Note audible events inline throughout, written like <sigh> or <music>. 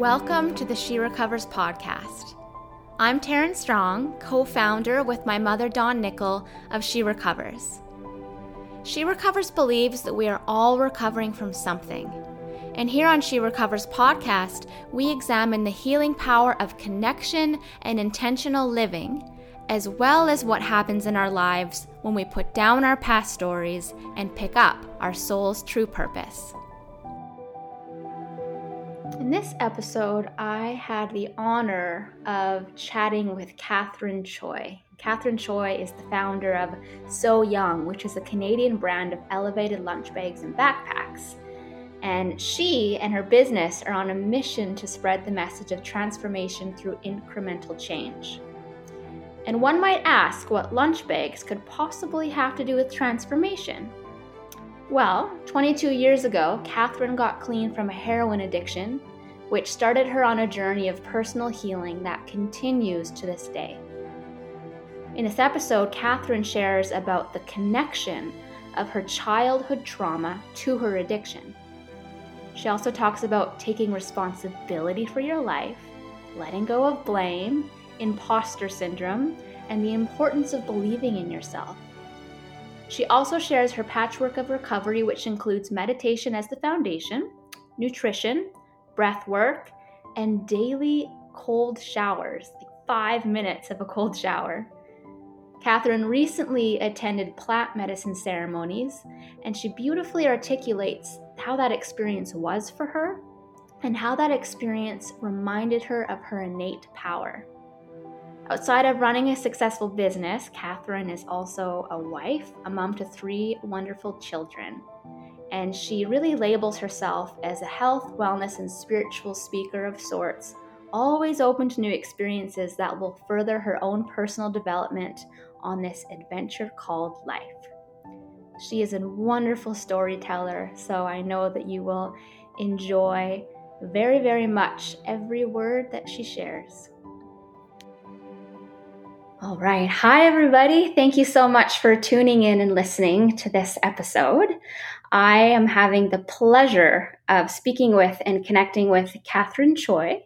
Welcome to the She Recovers podcast. I'm Taryn Strong, co founder with my mother, Dawn Nickel, of She Recovers. She Recovers believes that we are all recovering from something. And here on She Recovers podcast, we examine the healing power of connection and intentional living, as well as what happens in our lives when we put down our past stories and pick up our soul's true purpose. In this episode, I had the honor of chatting with Catherine Choi. Catherine Choi is the founder of So Young, which is a Canadian brand of elevated lunch bags and backpacks. And she and her business are on a mission to spread the message of transformation through incremental change. And one might ask what lunch bags could possibly have to do with transformation. Well, 22 years ago, Catherine got clean from a heroin addiction which started her on a journey of personal healing that continues to this day. In this episode, Catherine shares about the connection of her childhood trauma to her addiction. She also talks about taking responsibility for your life, letting go of blame, imposter syndrome, and the importance of believing in yourself. She also shares her patchwork of recovery, which includes meditation as the foundation, nutrition, breath work, and daily cold showers, like five minutes of a cold shower. Catherine recently attended plant medicine ceremonies, and she beautifully articulates how that experience was for her and how that experience reminded her of her innate power. Outside of running a successful business, Catherine is also a wife, a mom to three wonderful children and she really labels herself as a health, wellness, and spiritual speaker of sorts, always open to new experiences that will further her own personal development on this adventure called life. She is a wonderful storyteller, so I know that you will enjoy very, very much every word that she shares. All right. Hi, everybody. Thank you so much for tuning in and listening to this episode. I am having the pleasure of speaking with and connecting with Catherine Choi,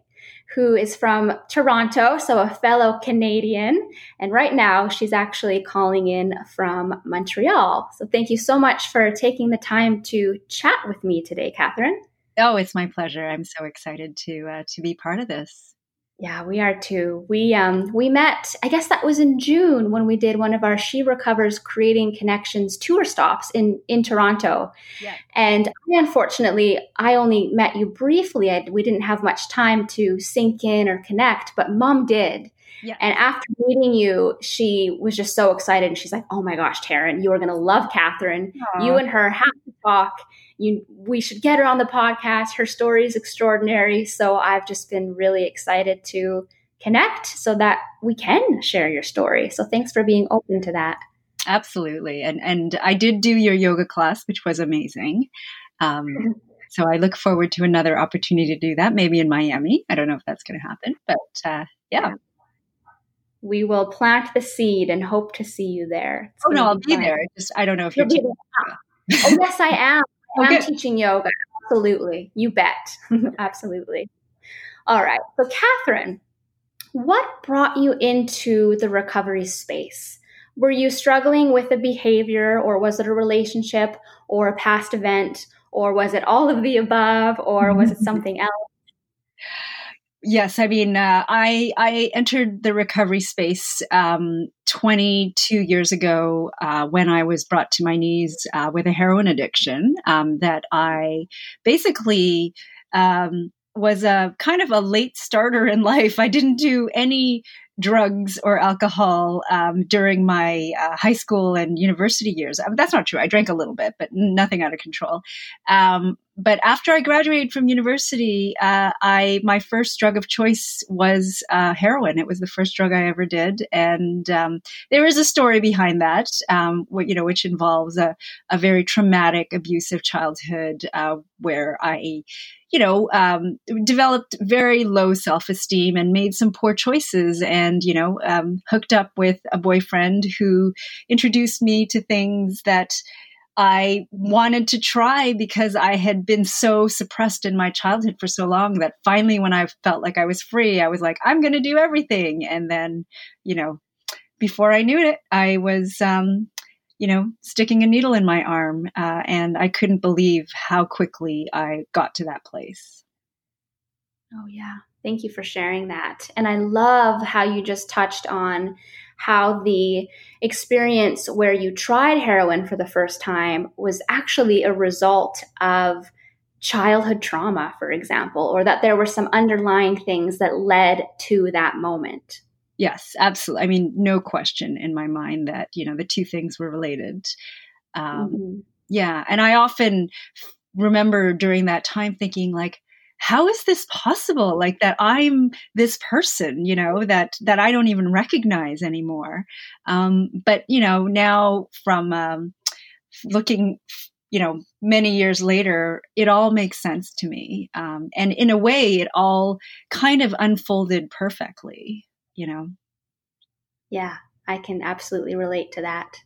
who is from Toronto, so a fellow Canadian. And right now, she's actually calling in from Montreal. So thank you so much for taking the time to chat with me today, Catherine. Oh, it's my pleasure. I'm so excited to uh, to be part of this. Yeah, we are too. We um we met, I guess that was in June when we did one of our She Recovers Creating Connections tour stops in in Toronto. Yeah. And I, unfortunately, I only met you briefly. I, we didn't have much time to sink in or connect, but mom did. Yeah. And after meeting you, she was just so excited. And she's like, oh my gosh, Taryn, you are going to love Catherine. Aww. You and her have to talk you we should get her on the podcast. Her story is extraordinary. So I've just been really excited to connect so that we can share your story. So thanks for being open to that. Absolutely. And and I did do your yoga class, which was amazing. Um, <laughs> so I look forward to another opportunity to do that, maybe in Miami. I don't know if that's going to happen, but uh, yeah. We will plant the seed and hope to see you there. It's oh no, I'll be fun. there. Just I don't know if you're. oh yes, I am. I'm teaching yoga. Absolutely. You bet. <laughs> Absolutely. All right. So, Catherine, what brought you into the recovery space? Were you struggling with a behavior, or was it a relationship, or a past event, or was it all of the above, or was it <laughs> something else? Yes, I mean, uh, I I entered the recovery space um, 22 years ago uh, when I was brought to my knees uh, with a heroin addiction. Um, that I basically um, was a kind of a late starter in <laughs> life. I didn't do any drugs or alcohol um, during my uh, high school and university years. I mean, that's not true. I drank a little bit, but nothing out of control. Um, but after I graduated from university, uh, I my first drug of choice was uh, heroin. It was the first drug I ever did, and um, there is a story behind that, um, you know, which involves a, a very traumatic, abusive childhood uh, where I, you know, um, developed very low self esteem and made some poor choices, and you know, um, hooked up with a boyfriend who introduced me to things that I wanted to try because I had been so suppressed in my childhood for so long that finally, when I felt like I was free, I was like, I'm going to do everything. And then, you know, before I knew it, I was, um, you know, sticking a needle in my arm. Uh, and I couldn't believe how quickly I got to that place. Oh, yeah. Thank you for sharing that. And I love how you just touched on how the experience where you tried heroin for the first time was actually a result of childhood trauma, for example, or that there were some underlying things that led to that moment. Yes, absolutely. I mean, no question in my mind that, you know, the two things were related. Um, mm-hmm. Yeah. And I often remember during that time thinking, like, how is this possible like that i'm this person you know that that i don't even recognize anymore um, but you know now from um, looking you know many years later it all makes sense to me um, and in a way it all kind of unfolded perfectly you know? Yeah i can absolutely relate to that.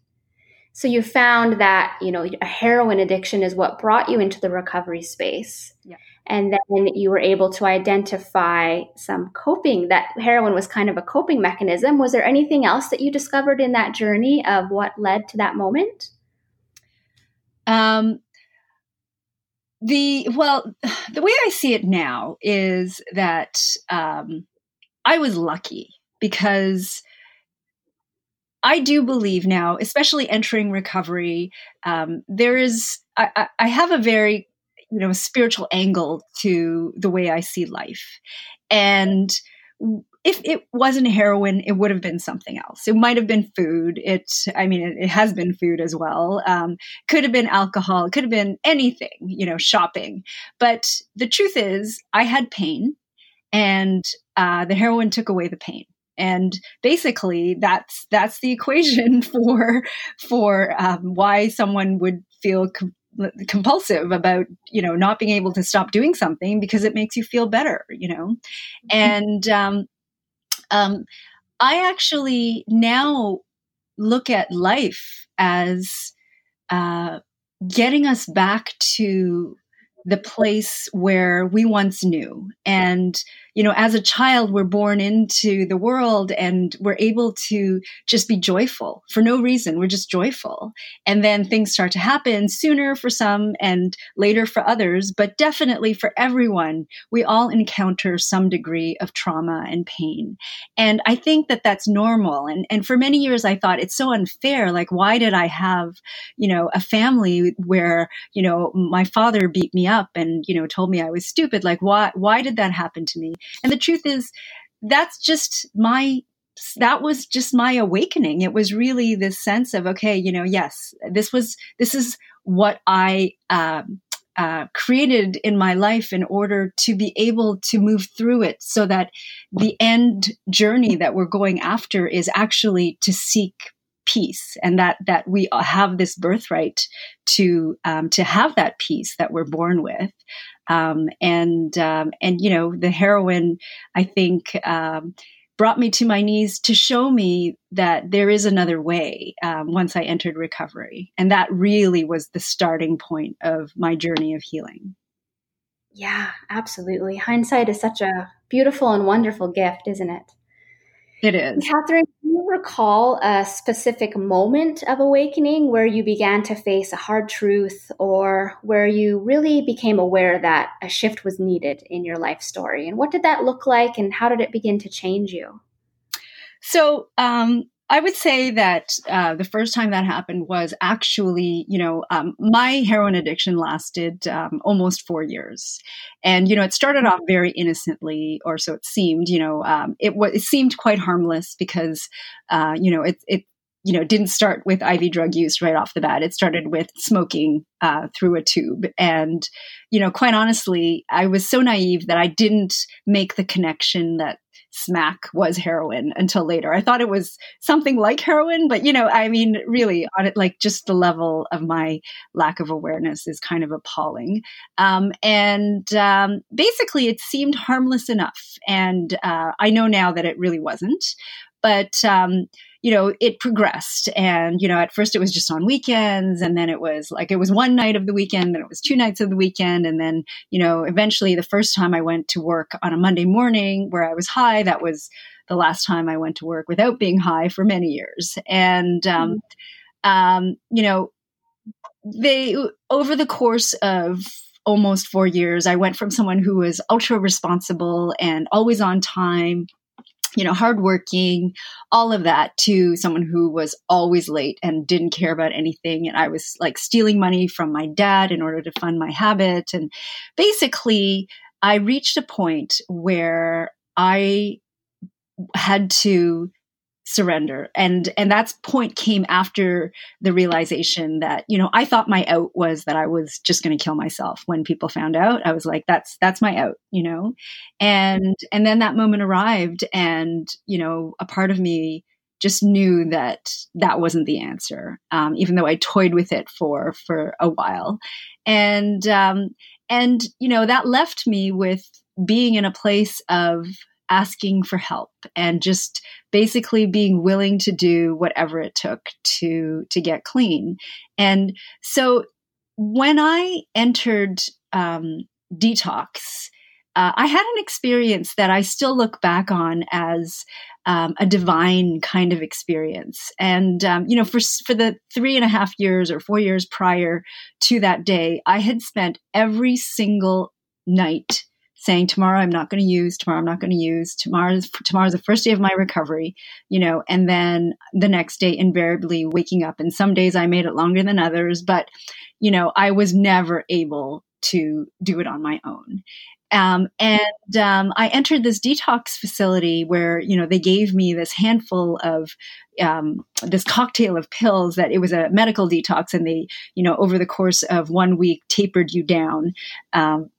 So you found that you know a heroin addiction is what brought you into the recovery space. Yeah. And then you were able to identify some coping that heroin was kind of a coping mechanism. Was there anything else that you discovered in that journey of what led to that moment? Um the well <sighs> the way i see it now is that um i was lucky because I do believe now, especially entering recovery, um, there is, I, I, have a very you know spiritual angle to the way I see life. And if it wasn't heroin, it would have been something else. It might have been food. It, I mean, it, it has been food as well. Um, could have been alcohol. It could have been anything, you know, shopping. But the truth is, I had pain, and uh, the heroin took away the pain. And basically, that's that's the equation <laughs> for for um, why someone would feel com- compulsive about you know not being able to stop doing something because it makes you feel better you know? Mm-hmm. and um, um, i actually now look at life as uh, getting us back to the place where we once knew. And you know, as a child, we're born into the world and we're able to just be joyful for no reason. We're just joyful. And then things start to happen sooner for some and later for others, but definitely for everyone, we all encounter some degree of trauma and pain. And I think that that's normal. And, and for many years, I thought it's so unfair. Like, why did I have, you know, a family where, you know, my father beat me up and, you know, told me I was stupid? Like, why, why did that happen to me? And the truth is, that's just my that was just my awakening. It was really this sense of, okay, you know, yes, this was, this is what I, um, uh, created in my life in order to be able to move through it so that the end journey that we're going after is actually to seek peace and that that we have this birthright to um, to have that peace that we're born with um, and um, and you know the heroin I think um, brought me to my knees to show me that there is another way um, once I entered recovery and that really was the starting point of my journey of healing. Yeah, absolutely. Hindsight is such a beautiful and wonderful gift, isn't it? It is. Catherine, you recall a specific moment of awakening where you began to face a hard truth or where you really became aware that a shift was needed in your life story? And what did that look like and how did it begin to change you? So, um, I would say that uh, the first time that happened was actually, you know, um, my heroin addiction lasted um, almost four years, and you know, it started off very innocently, or so it seemed. You know, um, it was it seemed quite harmless because, uh, you know, it it you know didn't start with IV drug use right off the bat. It started with smoking uh, through a tube, and you know, quite honestly, I was so naive that I didn't make the connection that smack was heroin until later. I thought it was something like heroin, but you know, I mean, really, on it, like just the level of my lack of awareness is kind of appalling. Um, and um, basically, it seemed harmless enough, and uh, I know now that it really wasn't. But um, you know, it progressed. And, you know, at first it was just on weekends. And then it was like, it was one night of the weekend, then it was two nights of the weekend. And then, you know, eventually the first time I went to work on a Monday morning where I was high, that was the last time I went to work without being high for many years. And, um, mm-hmm. um, you know, they, over the course of almost four years, I went from someone who was ultra responsible and always on time you know, hardworking, all of that to someone who was always late and didn't care about anything. And I was like stealing money from my dad in order to fund my habit. And basically, I reached a point where I had to surrender. And and that point came after the realization that you know i thought my out was that i was just going to kill myself. When people found out i was like that's that's my out you know? And and then that moment arrived and you know a part of me just knew that that wasn't the answer um, even though i toyed with it for for a while. And um and you know that left me with being in a place of asking for help and just basically being willing to do whatever it took to to get clean. And so when i entered um, detox uh, i had an experience that i still look back on as um, a divine kind of experience. And um, you know for for the three and a half years or four years prior to that day i had spent every single night saying tomorrow I'm not going to use, tomorrow I'm not going to use, tomorrow's tomorrow's the first day of my recovery, you know, and then the next day invariably waking up. And some days I made it longer than others, but you know, I was never able to do it on my own. Um, and um, I entered this detox facility where you know they gave me this handful of um, this cocktail of pills that it was a medical detox, and they you know over the course of one week tapered you down um,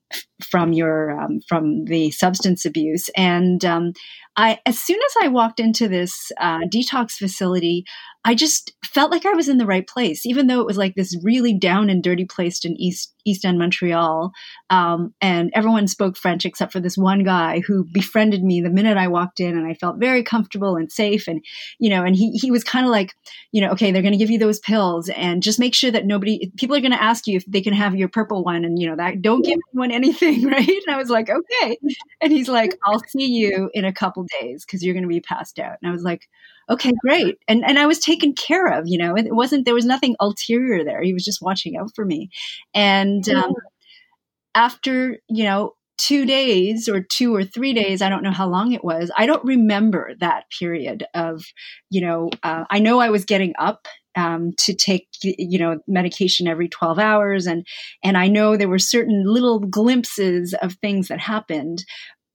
from your um, from the substance abuse. And um, I, as soon as I walked into this uh, detox facility, I just felt like I was in the right place, even though it was like this really down and dirty place in East East End Montreal, um, and everyone spoke French except for this one guy who befriended me the minute I walked in, and I felt very comfortable and safe, and you know, and he he was kind of like, you know, okay, they're going to give you those pills, and just make sure that nobody, people are going to ask you if they can have your purple one, and you know that don't give anyone anything, <laughs> right? And I was like, okay, and he's like, I'll see you in a couple days because you're going to be passed out. And I was like, okay, great. And and I was taken care of. You know, it wasn't there was nothing ulterior there. He was just watching out for me. And um, after you know two days or two or three days i don't know how long it was i don't remember that period of you know uh, i know i was getting up um, to take you know medication every 12 hours and and i know there were certain little glimpses of things that happened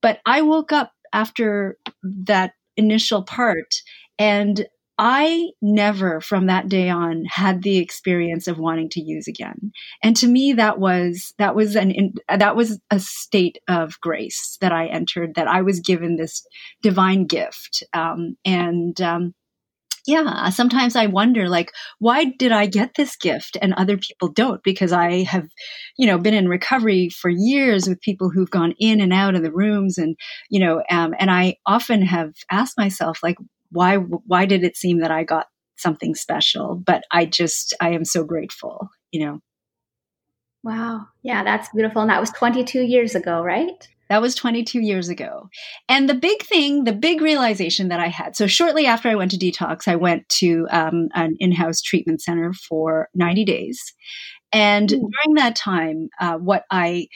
but i woke up after that initial part. And I never from that day on had the experience of wanting to use again. And to me, that was, that was an, that was a state of grace that I entered, that I was given this divine gift. Um, and, um, yeah, sometimes I wonder, like, why did I get this gift and other people don't? Because I have, you know, been in recovery for years with people who've gone in and out of the rooms, and you know, um, and I often have asked myself, like, why, why did it seem that I got something special? But I just, I am so grateful, you know. Wow, yeah, that's beautiful, and that was 22 years ago, right? That was 22 years ago. And the big thing, the big realization that I had so, shortly after I went to detox, I went to um, an in house treatment center for 90 days. And mm. during that time, uh, what I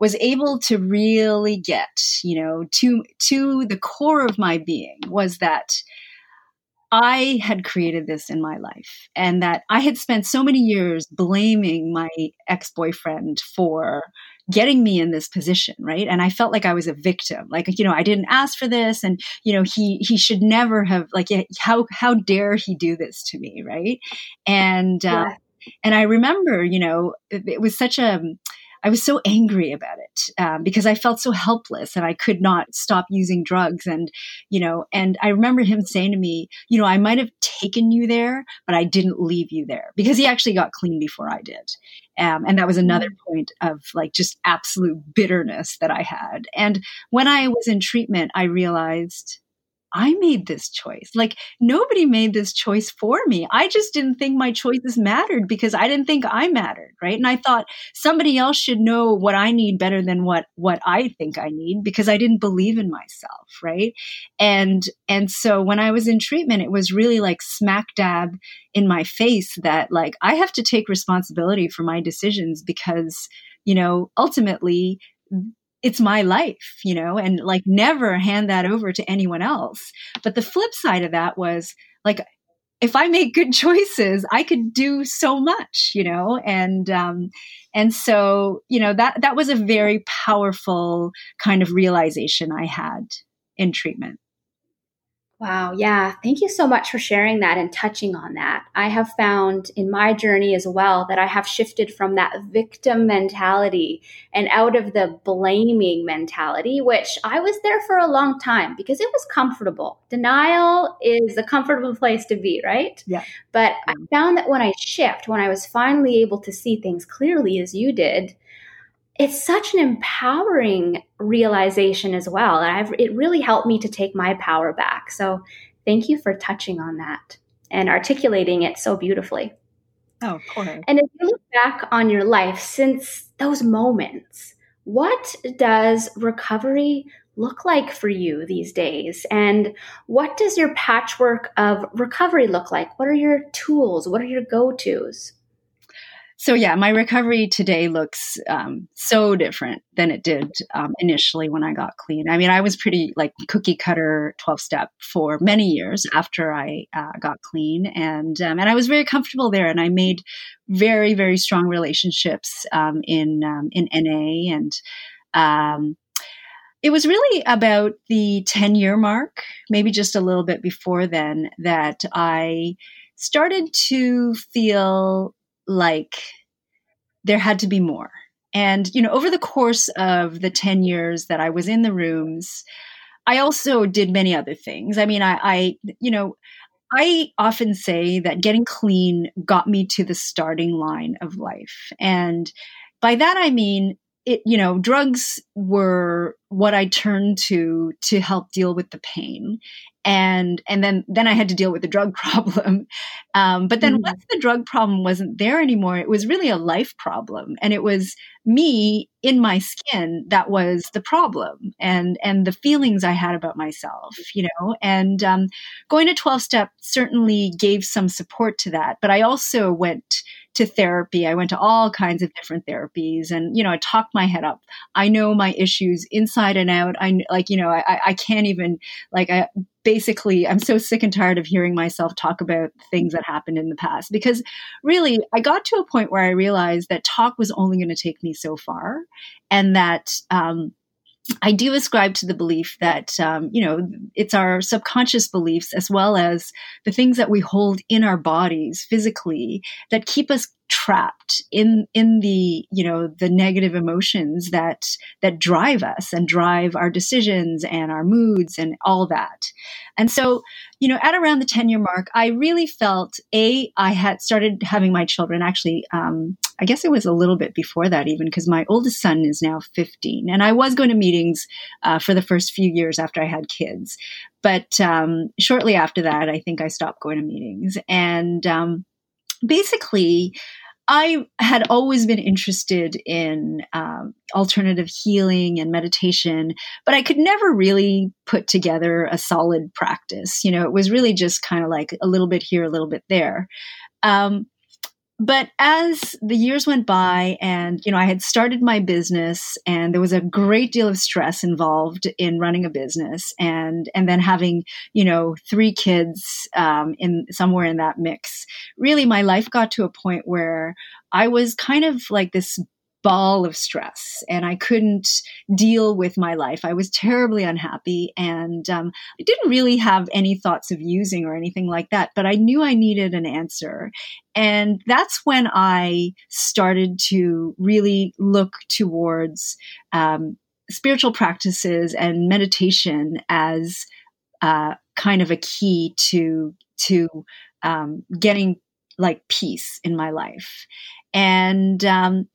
was able to really get, you know, to to the core of my being was that I had created this in my life and that I had spent so many years blaming my ex-boyfriend for getting me in this position right and i felt like i was a victim like you know i didn't ask for this and you know he he should never have like how how dare he do this to me right and uh, yeah. and i remember you know it, it was such a I was so angry about it um, because I felt so helpless and I could not stop using drugs. And, you know, and I remember him saying to me, you know, I might have taken you there, but I didn't leave you there because he actually got clean before I did. Um, and that was another mm. point of like just absolute bitterness that I had. And when I was in treatment, I realized I made this choice. Like nobody made this choice for me. I just didn't think my choices mattered because I didn't think I mattered, right? And I thought somebody else should know what I need better than what what I think I need because I didn't believe in myself, right? And and so when I was in treatment, it was really like smack dab in my face that like I have to take responsibility for my decisions because you know ultimately it's my life, you know, and like never hand that over to anyone else. But the flip side of that was like, if I make good <laughs> choices, I could do so much, you know, and um, and so you know that that was a very powerful kind of realization I had in treatment. Wow. Yeah. Thank you so much for sharing that and touching on that. I have found in my journey as well that I have shifted from that victim mentality and out of the blaming mentality, which I was there for a long time because it was comfortable. Denial is a comfortable place to be, right? Yeah. But I found that when I shift, when I was finally able to see things clearly as you did, it's such an empowering realization as well. I've, it really helped me to take my power back. So thank you for touching on that and articulating it so beautifully. Oh, poor. And if you look back on your life since those moments, what does recovery look like for you these days? And what does your patchwork of recovery look like? What are your tools? What are your go tos? So yeah, my recovery today looks um, so different than it did um, initially when I got clean. I mean, I was pretty like cookie cutter twelve step for many years after I uh, got clean, and um, and I was very comfortable there, and I made very very strong relationships um, in um, in NA, and um, it was really about the ten year mark, maybe just a little bit before then, that I started to feel like there had to be more. And, you know, over the course of the 10 years that I was in the rooms, I also did many other things. I mean, I, I, you know, I often say that getting clean got me to the starting line of life. And by that, I mean, it, you know, drugs were what I turned to to help deal with the pain and and then then I had to deal with the drug <laughs> problem. Um, but then mm. once the drug problem wasn't there anymore, it was really a life problem, and it was me in my skin that was the problem, and and the feelings I had about myself, you know. And um, going to twelve step certainly gave some support to that, but I also went to therapy. I went to all kinds of different therapies and, you know, I talked my head up. I know my issues inside and out. I like, you know, I, I can't even like, I basically, I'm so sick and tired of hearing myself talk about things that happened in the past because really I got to a point where I realized that talk was only going to take me so far and that, um, I do ascribe to the belief that, um, you know, it's our subconscious beliefs as well as the things that we hold in our bodies physically that keep us trapped in in the you know the negative emotions that that drive us and drive our decisions and our moods and all that. And so you know at around the 10 year mark i really felt a i had started having my children actually um, i guess it was a little bit before that even because my oldest son is now 15 and i was going to meetings uh, for the first few years after i had kids. But um, shortly after that i think i stopped going to meetings. And um, basically I had always been interested in um, alternative healing and meditation, but I could never really put together a solid practice. You know, it was really just kind of like a little bit here, a little bit there. Um, but as the years went by and you know i had started my business and there was a great deal of stress involved in running a business and and then having you know three kids um, in somewhere in that mix really my life got to a point where i was kind of like this ball of stress and I couldn't deal with my life. I was terribly unhappy and um, I didn't really have any thoughts of using or anything like that, but I knew I needed an answer. And that's when I started to really look towards um, spiritual practices and meditation as uh, kind of a key to to um, getting like peace in my life. And um,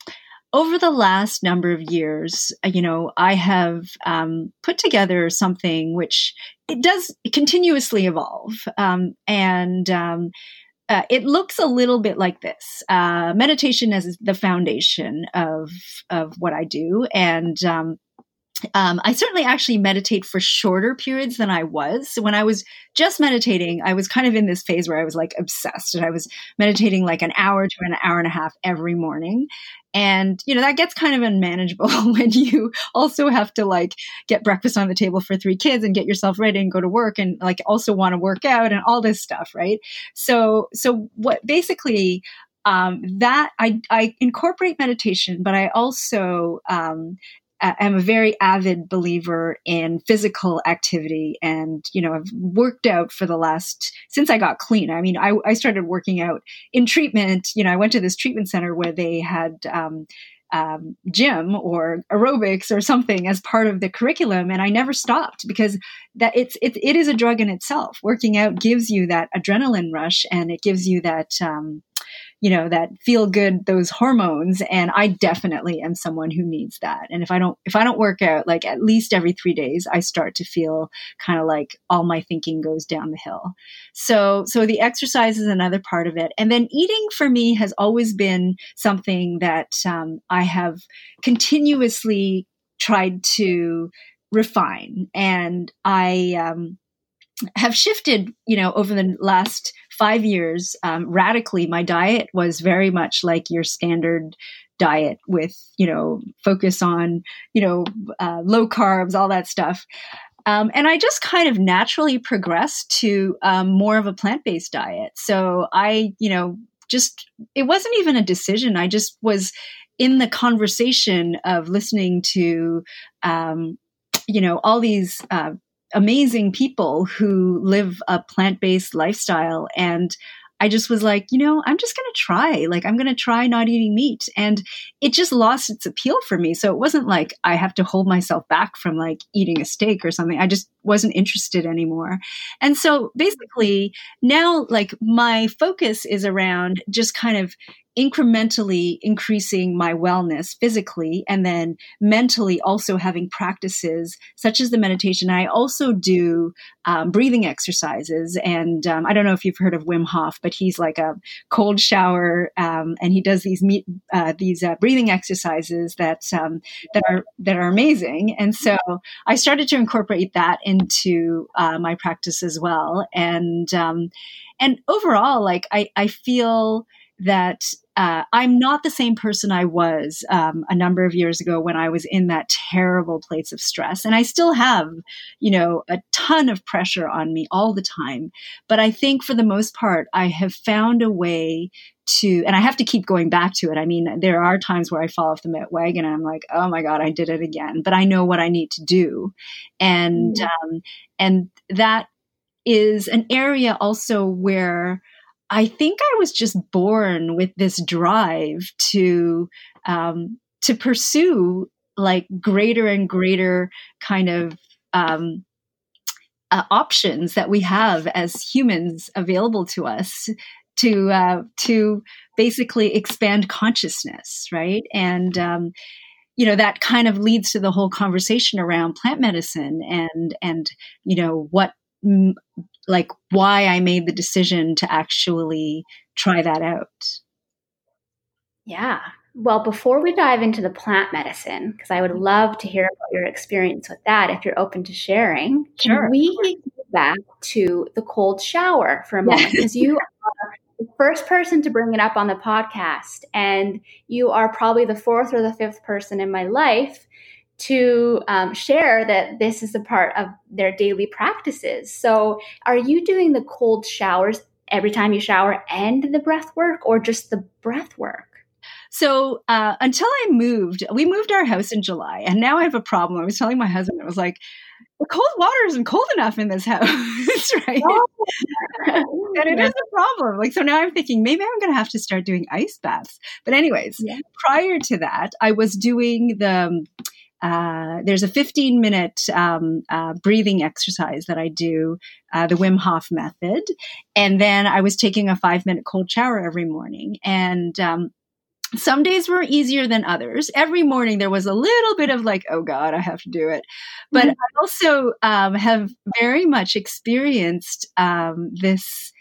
over the last number of years, uh, you know, I have um, put together something which it does continuously evolve, um, and um, uh, it looks a little bit like this. Uh, meditation as the foundation of of what I do, and um, um, I certainly actually meditate for shorter periods than I was. So when I was just meditating, I was kind of in this phase where I was like obsessed and I was meditating like an hour to an hour and a half every morning. And, you know, that gets kind of unmanageable <laughs> when you also have to like get breakfast on the table for three kids and get yourself ready and go to work and like also want to work out and all this stuff. Right. So, so what basically, um, that I, I incorporate meditation, but I also um, am a very avid believer in physical activity and you know i've worked out for the last since i got clean. I mean i, I started working out in treatment you know i went to this treatment center where they had um, um, gym or aerobics or something as part of the curriculum and i never stopped because that it's it, it is a drug in itself. Working out gives you that adrenaline rush and it gives you that um, you know, that feel good, those hormones. And I definitely am someone who needs that. And if I don't, if I don't work out like at least every three days, I start to feel kind of like all my thinking goes down the hill. So, so the exercise is another part of it. And then eating for me has always been something that um, I have continuously tried to refine. And I, um, have shifted, you know, over the last five years um, radically. My diet was very much like your standard diet with, you know, focus on, you know, uh, low carbs, all that stuff. Um, and I just kind of naturally progressed to um, more of a plant based diet. So I, you know, just, it wasn't even a decision. I just was in the conversation of listening to, um, you know, all these uh, amazing people who live a plant based lifestyle. And I just was like, you know, I'm just going to try. Like, I'm going to try not eating meat. And it just lost its appeal for me. So it wasn't like I have to hold myself back from like eating a steak or something. I just wasn't interested anymore. And so basically now, like, my focus is around just kind of incrementally increasing my wellness physically and then mentally also having practices such as the meditation. I also do um, breathing exercises. And um, I don't know if you've heard of Wim Hof, but he's like a cold shower um, and he does these meet, uh, these uh, breathing exercises that um, that are that are amazing. And so I started to incorporate that into uh, my practice as well. And um, and overall, like I, I feel that uh, I'm not the same person I was um, a number of years ago when I was in that terrible place of stress. And I still have, you know, a ton of pressure on me all the time. But I think for the most part, I have found a way to, and I have to keep going back to it. I mean, there are times where I fall off the wagon and I'm like, oh my God, I did it again. But I know what I need to do. And, mm-hmm. um, and that is an area also where, I think I was just born with this drive to um, to pursue like greater and greater kind of um, uh, options that we have as humans available to us to uh, to basically expand consciousness, right? And um, you know that kind of leads to the whole conversation around plant medicine and and you know what like why I made the decision to actually try that out. Yeah. Well, before we dive into the plant medicine, because I would mm-hmm. love to hear about your experience with that if you're open to sharing, sure. can we go back to the cold shower for a moment? Because you are the first person to bring it up on the podcast, and you are probably the fourth or the fifth person in my life to um, share that this is a part of their daily practices. So, are you doing the cold showers every time you shower and the breath work, or just the breath work? So uh, until I moved, we moved our house in July, and now I have a problem. I was telling my husband, I was like, the cold water isn't cold enough in this <laughs> house, right? Oh. <laughs> and it is a problem. Like, so now I'm thinking maybe I'm going to have to start doing ice baths. But, anyways, yeah. prior to that, I was doing the uh, there's a 15 minute um, uh, breathing exercise that I do, uh, the Wim Hof method. And then I was taking a five minute cold shower every morning. And um, some days were easier than others. Every morning there was a little bit of like, oh God, I have to do it. But mm-hmm. I also um, have very much experienced um, this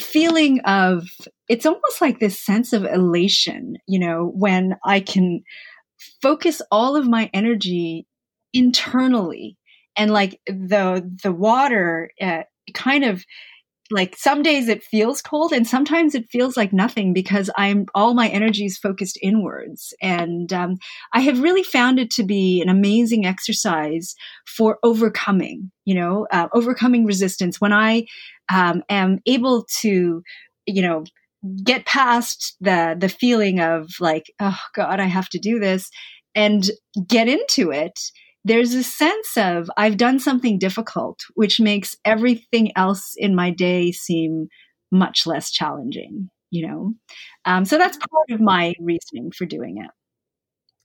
feeling of it's almost like this sense of elation, you know, when I can focus all of my energy internally. And like the the water uh, kind of like some days it feels cold and sometimes it feels like nothing because i'm all my energy is focused inwards. And um, i have really found it to be an amazing exercise for overcoming you know uh, overcoming resistance. When i um, am able to you know get past the the feeling of like oh god i have to do this and get into it there's a sense of I've done something difficult, which makes everything else in my day seem much less challenging, you know? Um, so that's part of my reasoning for doing it.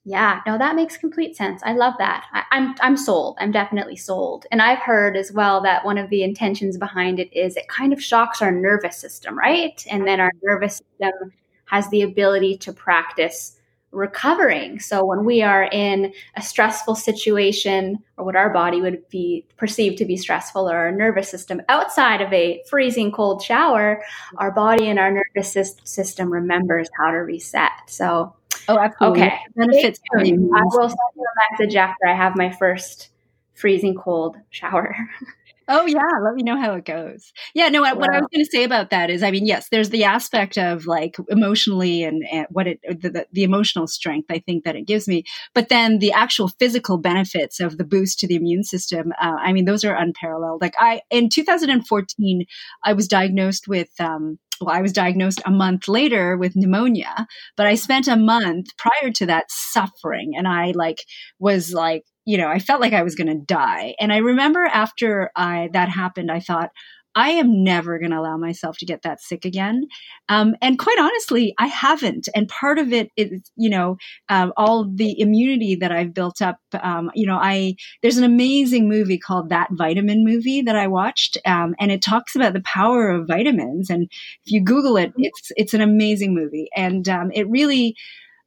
Yeah, no, that makes complete sense. I love that. I, I'm I'm sold. I'm definitely sold. And I've heard as well that one of the intentions behind it is it kind of shocks our nervous system, right? And then our nervous system has the ability to practice recovering. So when we are in a stressful situation or what our body would be perceived to be stressful or our nervous system outside of a freezing cold shower, our body and our nervous system remembers how to reset. So Oh, absolutely. Okay. Benefits I will send you a message after I have my first freezing cold shower. <laughs> Oh yeah, let me know how it goes. Yeah, no. What I was going to say about that is, I mean, yes, there's the aspect of like emotionally and, and what it the, the, the, emotional strength I think that it gives me, but then the actual physical benefits of the boost to the immune system. Uh, I mean, those are unparalleled. Like I in 2014, I was diagnosed with. Um, well, I was diagnosed a month later with pneumonia, but I spent a month prior to that suffering, and I like was like you know, I felt like I was going to die. And I remember after I that happened, I thought, I am never going to allow myself to get that sick again. Um, and quite honestly, I haven't. And part of it is, you know, um, all the immunity that I've built up. Um, you know, I there's an amazing movie called That Vitamin Movie that I watched, um, and it talks about the power of vitamins. And if you Google it, it's it's an amazing movie, and um, it really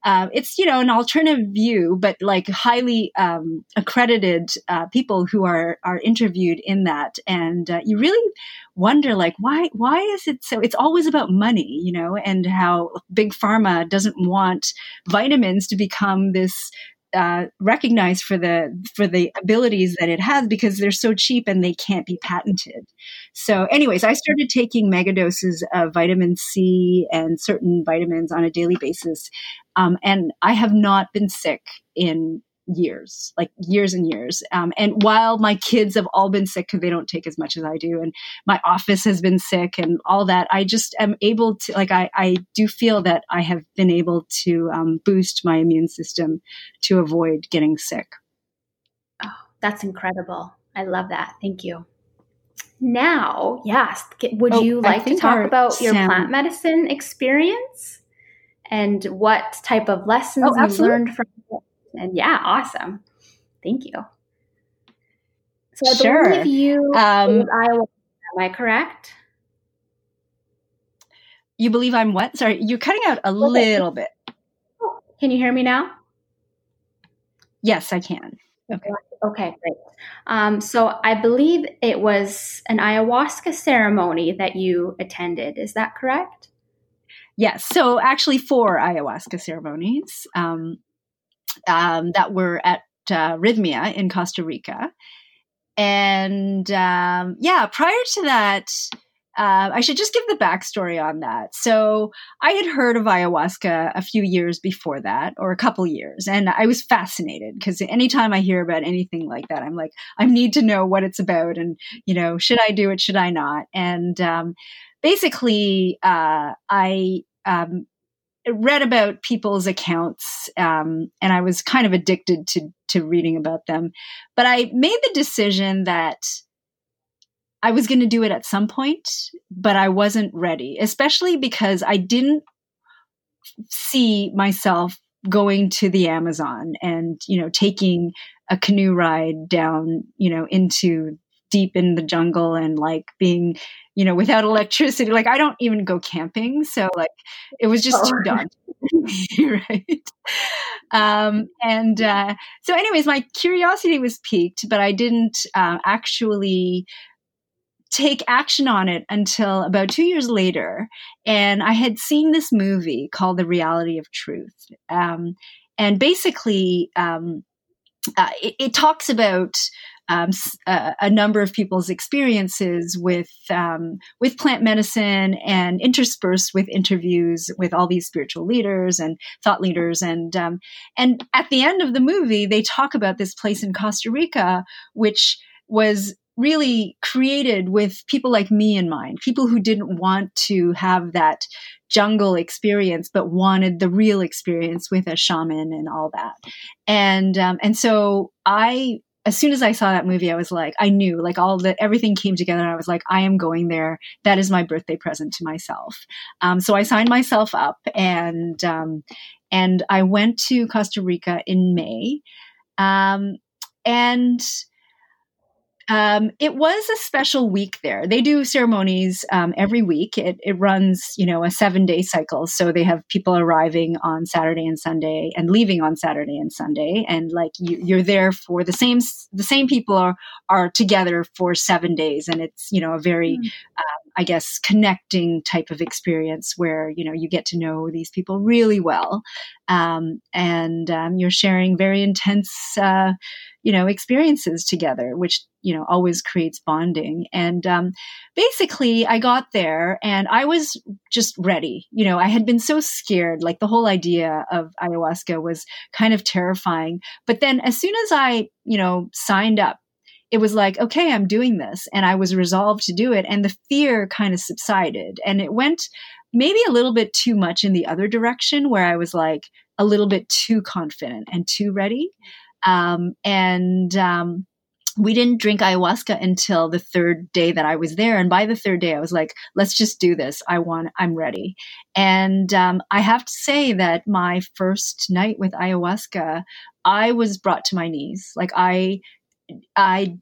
uh, it's you know an alternative view, but like highly um, accredited uh, people who are are interviewed in that, and uh, you really wonder like why why is it so? It's always about money, you know, and how big pharma doesn't want vitamins to become this uh, recognized for the for the abilities that it has because they're so cheap and they can't be patented. So, anyways, I started taking megadoses of vitamin C and certain vitamins on a daily basis, um, and I have not been sick in years, like years and years. Um, and while my kids have all been sick because they don't take as much as I do, and my office has been sick and all that, I just am able to, like, I, I do feel that I have been able to um, boost my immune system to avoid getting sick. Oh, that's incredible. I love that. Thank you. Now, yes, would oh, you like to talk about your plant medicine experience and what type of lessons oh, you learned from it? And yeah, awesome. Thank you. So I sure. believe you um, Iowa. Am I correct? You believe I'm what? Sorry, you're cutting out a okay. little bit. Can you hear me now? Yes, I can. Okay. Okay, great. Um, so I believe it was an ayahuasca ceremony that you attended. Is that correct? Yes. So actually, four ayahuasca ceremonies. Um, um, that were at uh, Rythmia in Costa Rica. And um, yeah, prior to that, uh, I should just give the backstory on that. So I had heard of ayahuasca a few years before that, or a couple years, and I was fascinated because anytime I hear about anything like that, I'm like, I need to know what it's about, and you know, should I do it? Should I not? And um, basically, uh, I um, read about people's accounts um, and i was kind of addicted to to reading about them. But i made the decision that i was going to do it at some point but i wasn't ready especially because i didn't see myself going to the amazon and you know taking a canoe ride down you know into deep in the jungle and like being you know without <laughs> electricity like i don't even go camping so like it was just oh. too daunting <laughs> <laughs> right um and uh so anyways my curiosity was piqued but i didn't uh, actually take action on it until about two years later. And I had seen this movie called The Reality of Truth. Um, and basically, um, uh, it, it, talks about um, a, a, number of people's experiences with um, with plant medicine and interspersed with interviews with all these spiritual leaders and thought leaders and um, and at the end of the movie they talk about this place in Costa Rica which was really created with people like me in mind, people who didn't want to have that jungle experience, but wanted the real experience with a shaman and all that. And um, and so I, as soon as I saw that movie, I was like, I knew, like all that, everything came together. And I was like, I am going there. That is my birthday present to myself. Um, so I signed myself up, and um, and I went to Costa Rica in May. Um, and um, it was a special week there. They do ceremonies um, every week. It, it, runs, you know, a seven day cycle. So they have people arriving on Saturday and Sunday and leaving on Saturday and Sunday, and like you, are there for the same the same people are are together for seven days, and it's you know a very, mm. um, I guess, connecting type of experience where you know you get to know these people really well, um, and um, you're sharing very intense. Uh, you know experiences together which you know always creates bonding. And um, basically i got there and i was just ready. You know i had been so scared like the whole idea of ayahuasca was kind of terrifying. But then as soon as i you know signed up it was like okay i'm doing this. And i was resolved to do it and the fear kind of subsided. And it went maybe a little bit too much in the other direction where i was like a little bit too confident and too ready um, and um, we didn't drink ayahuasca until the third day that I was there. And by the third day, I was like, let's just do this. I want, I'm ready. And um, I have to say that my first night with ayahuasca, I was brought to my knees. Like I, I,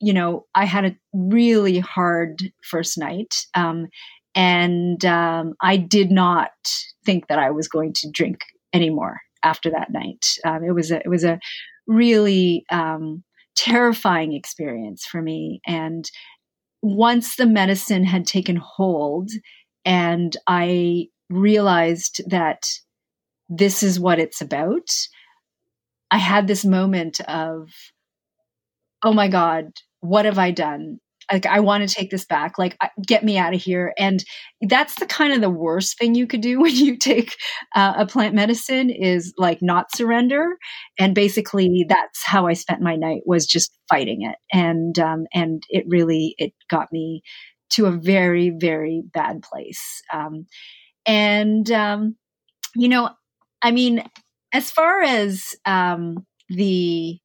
you know, I had a really hard first night. Um, and um, I did not think that I was going to drink anymore after that night. Um, it was a, it was a really um, terrifying experience for me. And once the medicine had taken hold, and I realized that this is what it's about, I had this moment of, oh my God, what have I done? Like i want to take this back like get me out of here. And that's the kind of the worst thing you could do <laughs> when you take uh, a plant medicine is like not surrender. And basically that's how i spent my night was just fighting it. And um, and it really it got me to a very very bad place. Um, and um, you know i mean as far as um, the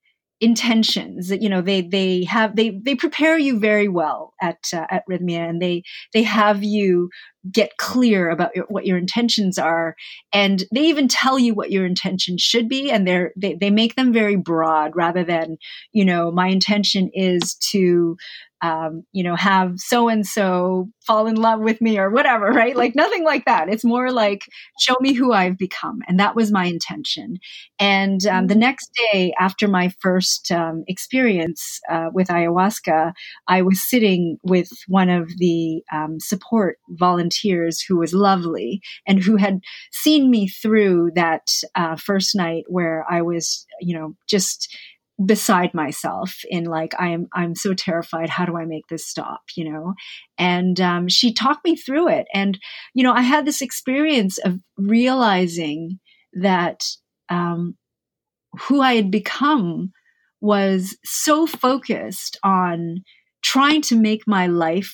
intentions you know they they have they they prepare you very well at uh, at rythmia and they they have you get clear about your, what your intentions are and they even tell you what your intentions should be and they're they, they make them very broad rather than you know my intention is to um, you know, have so and so fall in love with me or whatever, right? Like nothing like that. It's more like show me who I've become, and that was my intention. And um, the mm-hmm. next day after my first um, experience uh, with ayahuasca, I was sitting with one of the um, support volunteers who was lovely and who had seen me through that uh, first night where I was, you know, just beside myself in like i'm i'm so terrified. How do i make this stop you know? And um, she talked me through it. And you know i had this experience of realizing that um, who i had become was so focused on trying to make my life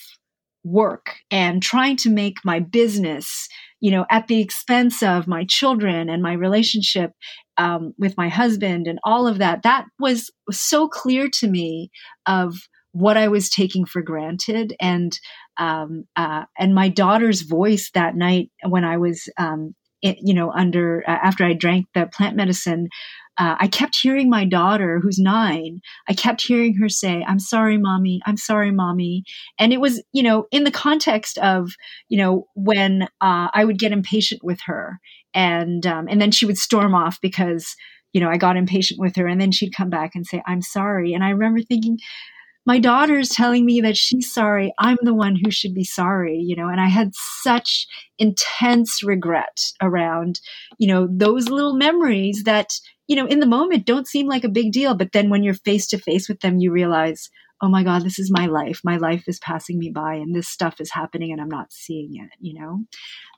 work and trying to make my business you know at the expense of my children and my relationship um, with my husband and all of that, that was so clear to me of what I was taking for granted. And um, uh, and my daughter's voice that night when I was, um, it, you know, under uh, after I drank the plant medicine, uh, I kept hearing my daughter, who's nine, I kept hearing her say, I'm sorry, mommy. I'm sorry, mommy. And it was, you know, in the context of, you know, when uh, I would get impatient with her and, um, and then she would storm off because, you know, I got impatient with her and then she'd come back and say, I'm sorry. And I remember thinking, my daughter's telling me that she's sorry. I'm the one who should be sorry, you know, and I had such intense regret around, you know, those little memories that, you know, in the moment don't seem like a big deal. But then when you're face to face with them, you realize, oh my God, this is my life. My life is passing me by and this stuff is happening and I'm not seeing it, you know?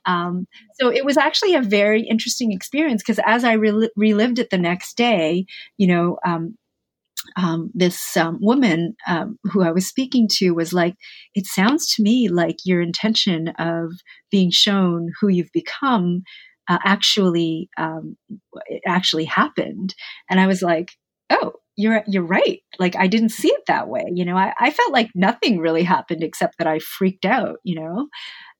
Um, so it was actually a very interesting experience because as I re- relived it the next day, you know, um, um, this um, woman um, who I was speaking to was like, It sounds to me like your intention of being shown who you've become uh, actually um, actually happened. And I was like, Oh, you're you're right. Like I didn't see it that way. You know, I, I felt like nothing really happened except that I freaked out. You know,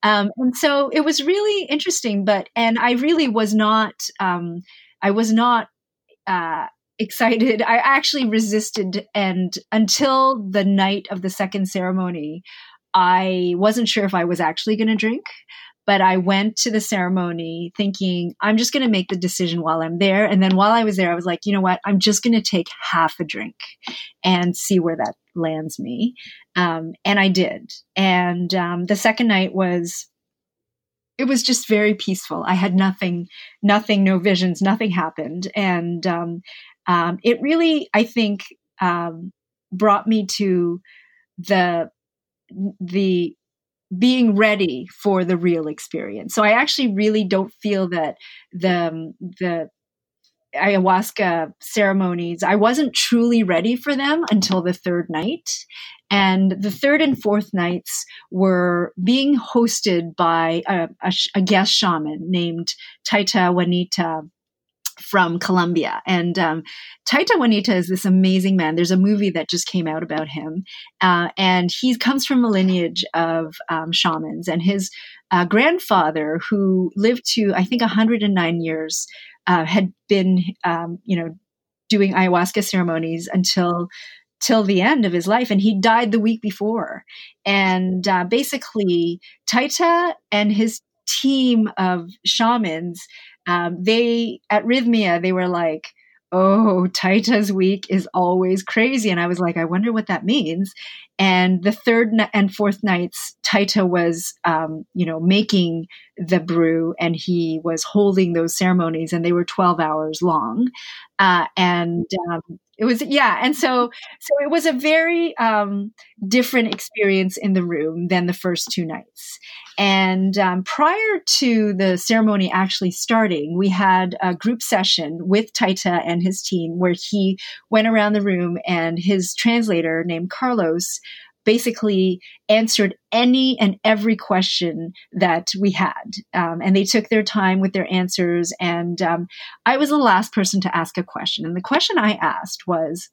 um, and so it was really interesting. But and I really was not. Um, I was not. Uh, excited. I actually resisted, and until the night of the second ceremony, I wasn't sure if I was actually going to drink. But I went to the ceremony thinking, I'm just going to make the decision while I'm there. And then while I was there, I was like, you know what? I'm just going to take half a drink and see where that lands me. Um, and I did. And um, the second night was it was just very peaceful. I had nothing, nothing, no visions, nothing happened. And um, um, it really, I think, um, brought me to the the being ready for the real experience. So I actually really don't feel that the um, the ayahuasca ceremonies I wasn't truly ready for them until the third night. And the third and fourth nights were being hosted by a, a, a guest shaman named Taita Juanito from Colombia. And um, Taita Juanito is this amazing man. There's a movie that just came out about him. Uh, and he comes from a lineage of um, shamans. And his uh, grandfather, who lived to, I think, 109 years, uh, had been, um, you know, doing ayahuasca ceremonies until till the end of his life and he died the week before and uh, basically taita and his team of shamans um, they at Rythmia they were like, oh, Taita's week is always crazy. And I was like, I wonder what that means. And the third and fourth nights, Taita was, um, you know, making the brew and he was holding those ceremonies and they were 12 hours long. Uh, and um, it was, yeah. And so, <laughs> so it was a very um, different experience in the room than the first two nights. And um, prior to the ceremony actually starting, we had a group session with Taita and his team where he went around the room and his translator named Carlos basically answered any and every question that we had. Um, and they took their time with their answers. And um, I was the last person to ask a question. And the question I asked was,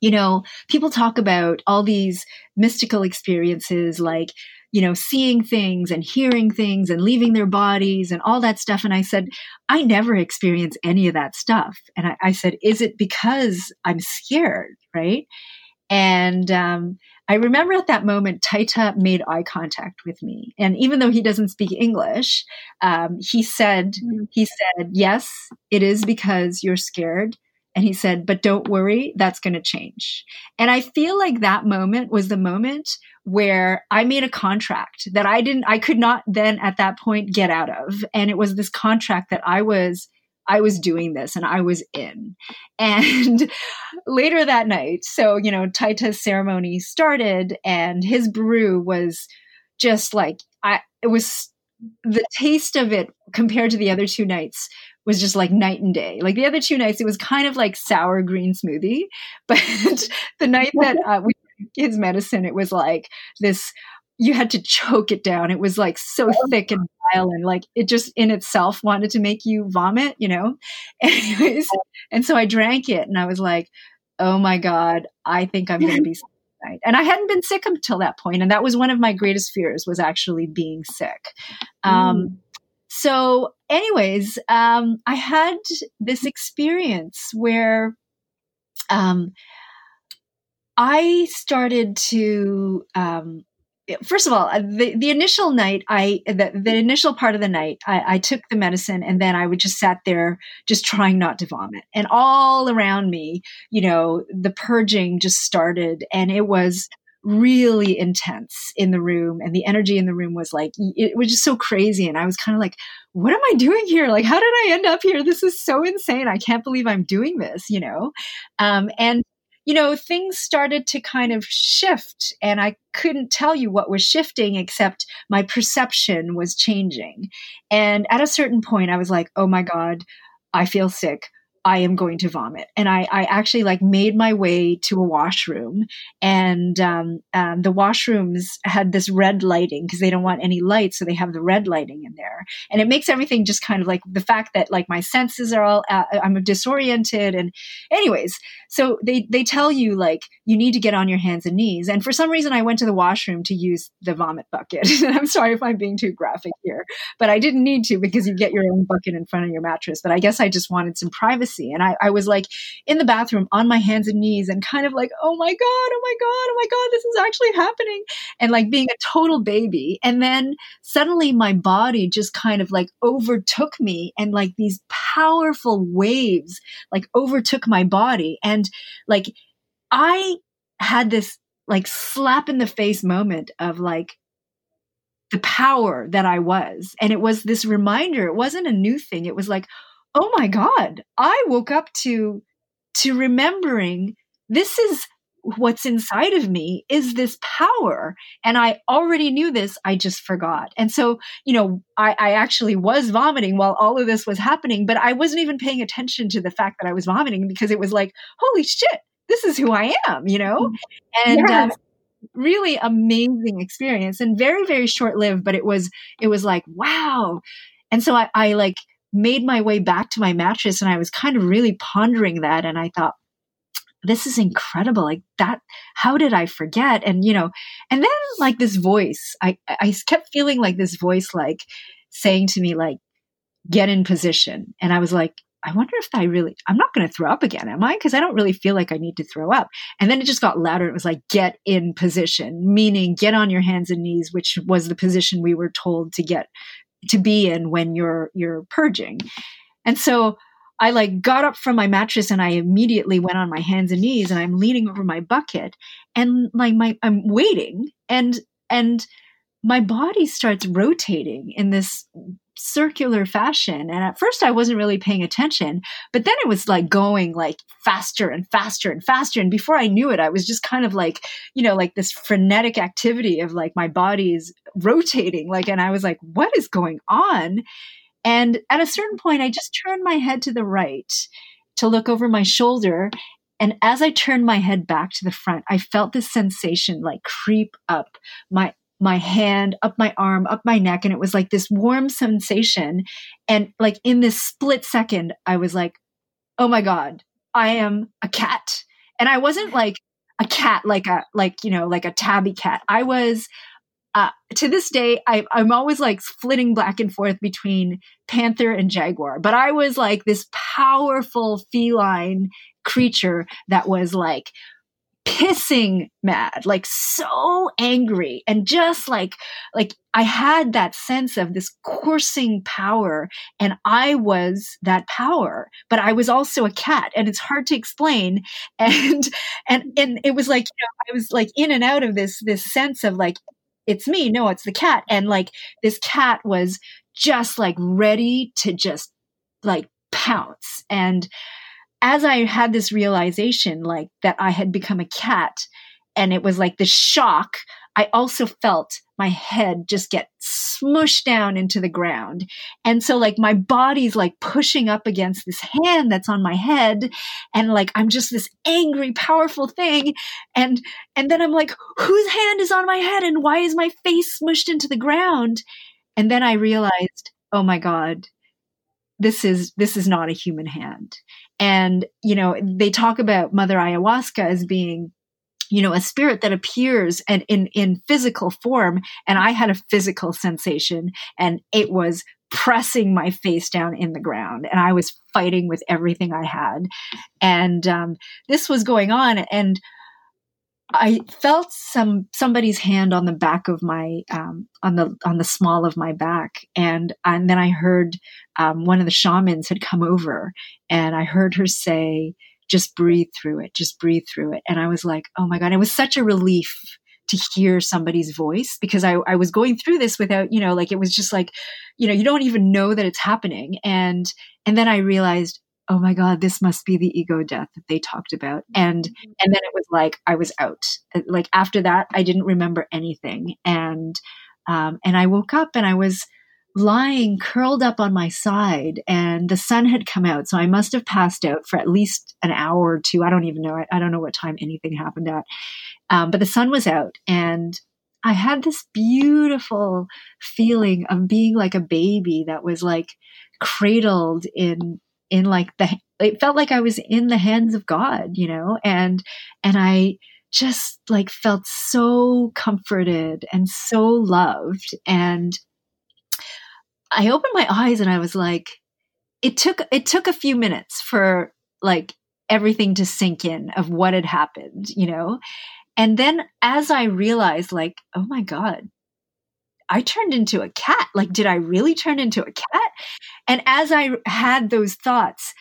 you know, people talk about all these mystical experiences like you know, seeing things and hearing things and leaving their bodies and all that stuff. And I said, I never experience any of that stuff. And I, I said, is it because I'm scared? Right. And um, I remember at that moment, Taita made eye contact with me, and even though he doesn't speak English, um, he said, mm-hmm. "He said, yes, it is because you're scared." And he said, but don't worry, that's going to change. And I feel like that moment was the moment where I made a contract that I didn't, I could not then at that point get out of. And it was this contract that I was, I was doing this and I was in. And <laughs> later that night, so, you know, Taita's ceremony started and his brew was just like, I, it was the taste of it compared to the other two nights was just like night and day. Like the other two nights, it was kind of like sour green smoothie. <laughs> But the night that <laughs> uh, we his medicine, it was like this. You had to choke it down. It was like so oh. thick and and like it just in itself wanted to make you vomit, you know. <laughs> Anyways, and so I drank it, and I was like, "Oh my god, I think I'm going to be." Sick. And I hadn't been sick until that point, and that was one of my greatest fears was actually being sick. Um, mm. So anyways, um, I had this experience where um, I started to um, first of all, uh, the, the initial night, I the, the initial part of the night, I, I, took the medicine and then I would just sat there, just trying not to vomit. And all around me, you know, the purging just started, and it was really intense in the room, and the energy in the room was like it was just so crazy. And I was kind of like, "What am I doing here? Like, how did I end up here? This is so insane! I can't believe I'm doing this." You know, um, and you know, things started to kind of shift and I couldn't tell you what was shifting except my perception was changing. And at a certain point, I was like, oh my God, I feel sick. I am going to vomit. And I, I actually like made my way to a washroom and um, um, the washrooms had this red lighting because they don't want any light. So they have the red lighting in there and it makes everything just kind of like the fact that like my senses are all, uh, I'm disoriented. And anyways, so they, they tell you like you need to get on your hands and knees. And for some reason, I went to the washroom to use the vomit bucket. <laughs> and I'm sorry if I'm being too graphic here, but I didn't need to because you get your own bucket in front of your mattress. But I guess I just wanted some privacy And I, I was like in the bathroom on my hands and knees and kind of like, oh my God, oh my God, oh my God, this is actually happening. And like being a total baby. And then suddenly my body just kind of like overtook me and like these powerful waves like overtook my body. And like I had this like slap in the face moment of like, the power that I was. And it was this reminder. It wasn't a new thing. It was like, oh my god. I woke up to to remembering this is what's inside of me is this power. And i already knew this. I just forgot. And so you know I, I, actually was vomiting while all of this was happening but i wasn't even paying attention to the fact that i was vomiting because it was like holy shit this is who i am you know? Mm. and yes. uh, really amazing experience and very very short lived but it was it was like wow. And so I, I like made my way back to my mattress and I was kind of really pondering that. And I thought, this is incredible. Like that, how did I forget? And, you know, and then like this voice, I, I kept feeling like this voice, like saying to me, like, get in position. And I was like, I wonder if I really, I'm not going to throw up again, am I? Because I don't really feel like I need to throw up. And then it just got louder. It was like, get in position, meaning get on your hands and knees, which was the position we were told to get to be in when you're you're purging. And so I like got up from my mattress and I immediately went on my hands and knees and I'm leaning over my bucket and like my I'm waiting and and my body starts rotating in this circular fashion and at first I wasn't really paying attention but then it was like going like faster and faster and faster and before I knew it I was just kind of like you know like this frenetic activity of like my body's rotating like and I was like what is going on? And at a certain point I just turned my head to the right to look over my shoulder and as I turned my head back to the front, I felt this sensation like creep up my my hand, up my arm, up my neck. And it was like this warm sensation. And like in this split second, I was like, oh my God, I am a cat. And I wasn't like a cat, like a, like, you know, like a tabby cat. I was, uh, to this day, I, I'm always like flitting back and forth between panther and jaguar, but I was like this powerful feline creature that was like pissing mad, like so angry and just like, like I had that sense of this coursing power and I was that power, but I was also a cat and it's hard to explain. <laughs> And, and, and it was like, you know, I was like in and out of this, this sense of like, it's me. No, it's the cat. And like this cat was just like ready to just like pounce. And, as I had this realization, like that I had become a cat, and it was like the shock, I also felt my head just get smushed down into the ground. And so like my body's like pushing up against this hand that's on my head and like I'm just this angry powerful thing and and then I'm like whose hand is on my head and why is my face smushed into the ground? And then I realized, "Oh my god, this is this is not a human hand and, you know, they talk about Mother Ayahuasca as being you know, a spirit that appears and in, in physical form. And I had a physical sensation and it was pressing my face down in the ground and I was fighting with everything I had. And um, this was going on. And I felt some somebody's hand on the back of my um, on the on the small of my back, and and then I heard um, one of the shamans had come over, and I heard her say, "Just breathe through it, just breathe through it," and I was like, "Oh my god!" It was such a relief to hear somebody's voice because I, I was going through this without you know like it was just like you know you don't even know that it's happening. And and then I realized oh my god this must be the ego death that they talked about. And mm-hmm. and then it was like i was out. Like after that i didn't remember anything. And um, and i woke up and i was lying curled up on my side and the sun had come out. So i must have passed out for at least an hour or two. I don't even know. I, I don't know what time anything happened at. Um, but the sun was out and i had this beautiful feeling of being like a baby that was like cradled in in like the it felt like I was in the hands of God, you know, and and I just like felt so comforted and so loved and I opened my eyes and I was like it took it took a few minutes for like everything to sink in of what had happened, you know. And then as I realized like, oh my god, I turned into a cat. Like, did I really turn into a cat? And as I had those thoughts,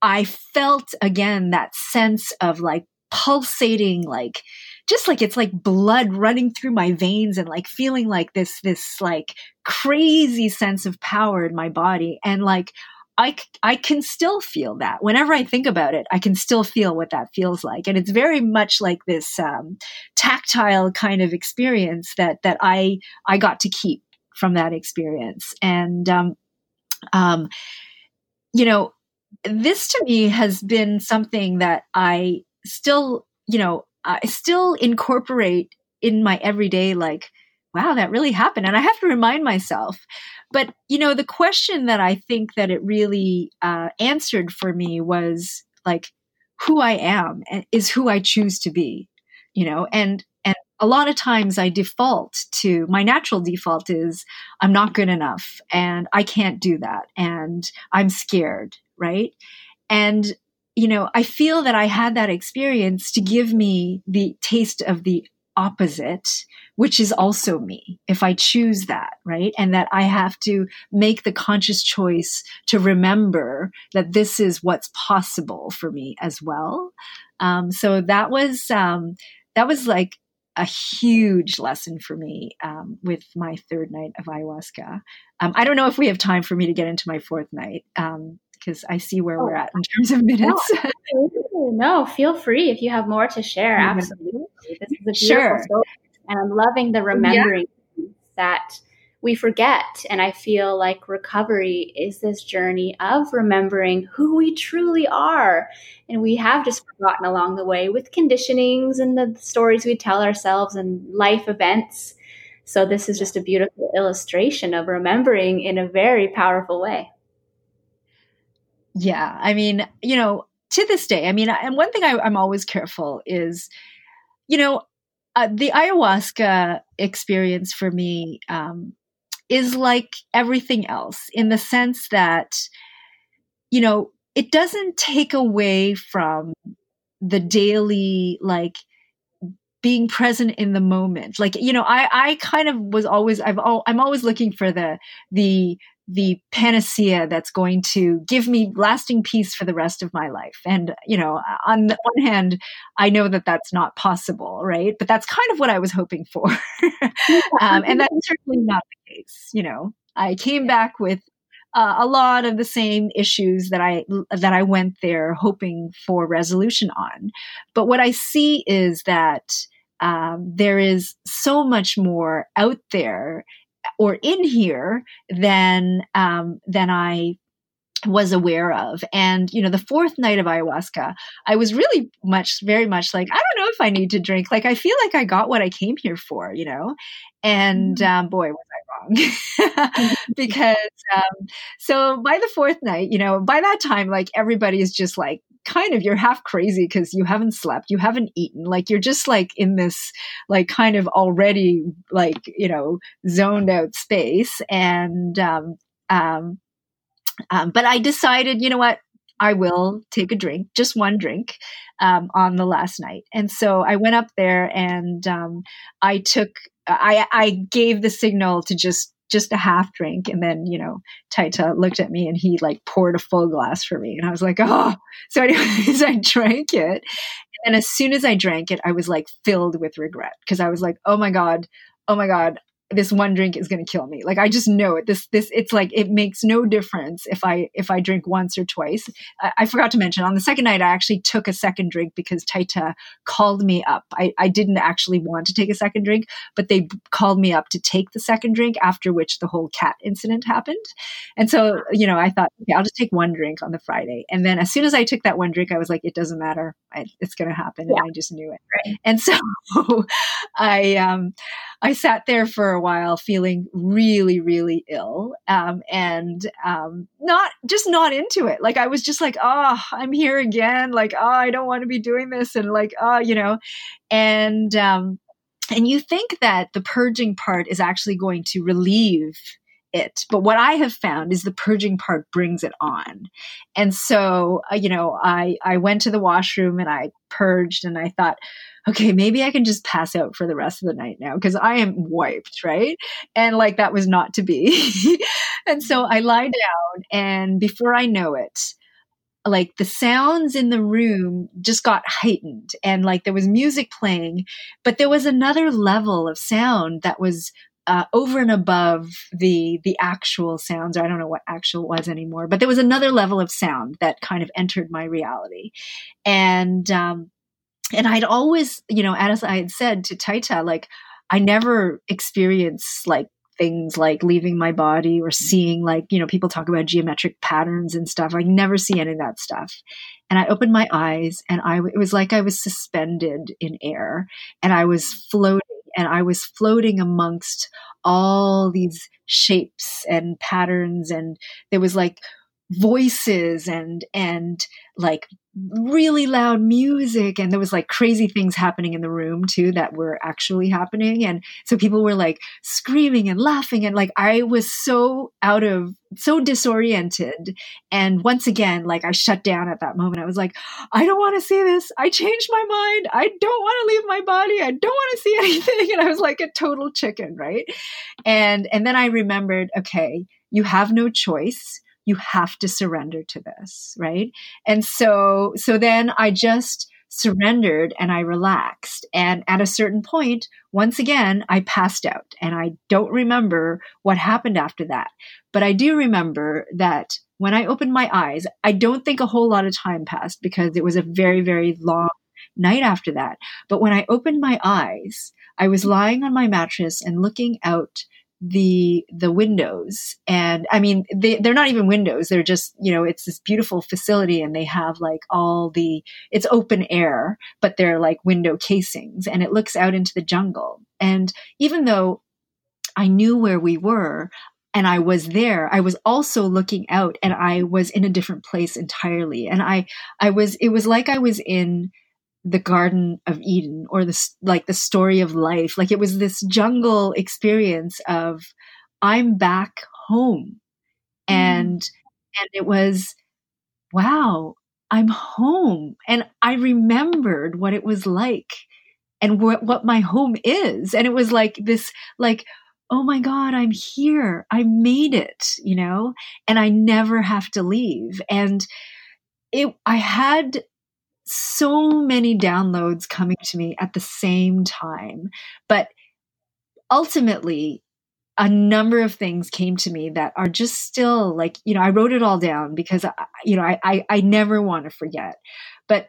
I felt again that sense of like pulsating, like, just like it's like blood running through my veins and like feeling like this, this like crazy sense of power in my body. And like, I, I can still feel that whenever I think about it, I can still feel what that feels like. And it's very much like this um, tactile kind of experience that, that I, I got to keep from that experience. And, um, um, you know, this to me has been something that I still, you know, I still incorporate in my everyday, like, wow, that really happened. And I have to remind myself but you know, the question that I think that it really uh, answered for me was like, who I am is who I choose to be. You know, and and a lot of times I default to my natural default is I'm not good enough and I can't do that and I'm scared, right? And you know, I feel that I had that experience to give me the taste of the opposite, which is also me, if I choose that, right? And that I have to make the conscious choice to remember that this is what's possible for me as well. Um, so that was, um, that was like a huge lesson for me um, with my third night of ayahuasca. Um, I don't know if we have time for me to get into my fourth night because I see where oh. we're at in terms of minutes. <laughs> No, no, feel free if you have more to share. Absolutely. This is a beautiful sure. story. And I'm loving the remembering yeah. that we forget. And I feel like recovery is this journey of remembering who we truly are. And we have just forgotten along the way with conditionings and the stories we tell ourselves and life events. So, this is just a beautiful illustration of remembering in a very powerful way. Yeah. I mean, you know, to this day, I mean, and one thing I, I'm always careful is, you know, uh, the ayahuasca experience for me um, is like everything else in the sense that, you know, it doesn't take away from the daily, like, being present in the moment like you know i i kind of was always i've all, i'm always looking for the the the panacea that's going to give me lasting peace for the rest of my life. And, you know, on the one hand, I know that that's not possible, right? But that's kind of what I was hoping for. <laughs> um, and that's certainly not the case. You know, I came back with uh, a lot of the same issues that I that I went there hoping for resolution on. But what I see is that um, there is so much more out there or in here than um, than I was aware of. And, you know, the fourth night of ayahuasca, I was really much, very much like, I don't know if I need to drink. Like, I feel like I got what I came here for, you know? And mm. um, boy, was I wrong. <laughs> <laughs> because, um, so by the fourth night, you know, by that time, like everybody is just like kind of you're half crazy because you haven't slept, you haven't eaten, like you're just like in this like kind of already like you know zoned out space, and um, Um, um, but I decided, you know what? I will take a drink, just one drink, um, on the last night. And so I went up there and um, I took, I, I gave the signal to just just a half drink. And then, you know, Taita looked at me and he like poured a full glass for me. And I was like, oh. <laughs> So, anyways, <laughs> I drank it. And as soon as I drank it, I was like filled with regret because I was like, oh my God, oh my God, this one drink is going to kill me. Like I just know it. This this it's like it makes no difference if I if I drink once or twice. I, I forgot to mention on the second night I actually took a second drink because Taita called me up. I, I didn't actually want to take a second drink, but they called me up to take the second drink. After which the whole cat incident happened, and so you know I thought okay I'll just take one drink on the Friday, and then as soon as I took that one drink I was like it doesn't matter I, it's going to happen, yeah. and I just knew it. Right. And <laughs> so I um I sat there for a while feeling really, really ill. Um, and, um, not just not into it. Like I was just like, oh, I'm here again. Like, oh, I don't want to be doing this. And like, oh, you know, and, um, and you think that the purging part is actually going to relieve it. But what I have found is the purging part brings it on. And so, uh, you know, I, I went to the washroom and I purged and I thought, okay, maybe I can just pass out for the rest of the night now because I am wiped, right? And like that was not to be. <laughs> and so I lie down, and before I know it, like the sounds in the room just got heightened and like there was music playing, but there was another level of sound that was uh, over and above the the actual sounds. Or I don't know what actual was anymore, but there was another level of sound that kind of entered my reality, and um, and I'd always, you know, as I had said to Taita, like I never experienced like things like leaving my body or seeing like you know people talk about geometric patterns and stuff i never see any of that stuff and i opened my eyes and i it was like i was suspended in air and i was floating and i was floating amongst all these shapes and patterns and there was like voices and and like really loud music and there was like crazy things happening in the room too that were actually happening and so people were like screaming and laughing and like I was so out of so disoriented and once again like I shut down at that moment. I was like I don't want to see this. I changed my mind. I don't want to leave my body. I don't want to see <laughs> anything. And I was like a total chicken right? And and then I remembered okay you have no choice you have to surrender to this, right? And so, so then I just surrendered and I relaxed. And at a certain point, once again, I passed out and I don't remember what happened after that. But I do remember that when I opened my eyes, I don't think a whole lot of time passed because it was a very, very long night after that. But when I opened my eyes, I was lying on my mattress and looking out the the windows and i mean they, they're not even windows they're just you know it's this beautiful facility and they have like all the it's open air but they're like window casings and it looks out into the jungle and even though i knew where we were and I was there. I was also looking out and I was in a different place entirely. And I, I was, it was like I was in the Garden of Eden or the like the story of life. Like it was this jungle experience of I'm back home, mm. and and it was wow, I'm home, and I remembered what it was like and wh- what my home is, and it was like this like oh my god i'm here. I made it you know? And i never have to leave. And it i had so many downloads coming to me at the same time. But ultimately, a number of things came to me that are just still like, you know, I wrote it all down because, I, you know, I, I, I never want to forget. But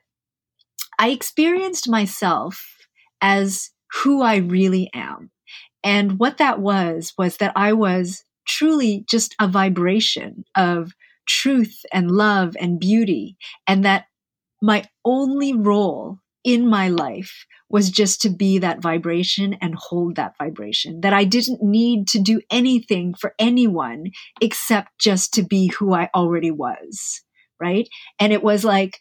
I experienced myself as who I really am. And what that was, was that I was truly just a vibration of truth and love and beauty. And that my only role in my life was just to be that vibration and hold that vibration. That I didn't need to do anything for anyone except just to be who I already was. Right. And it was like,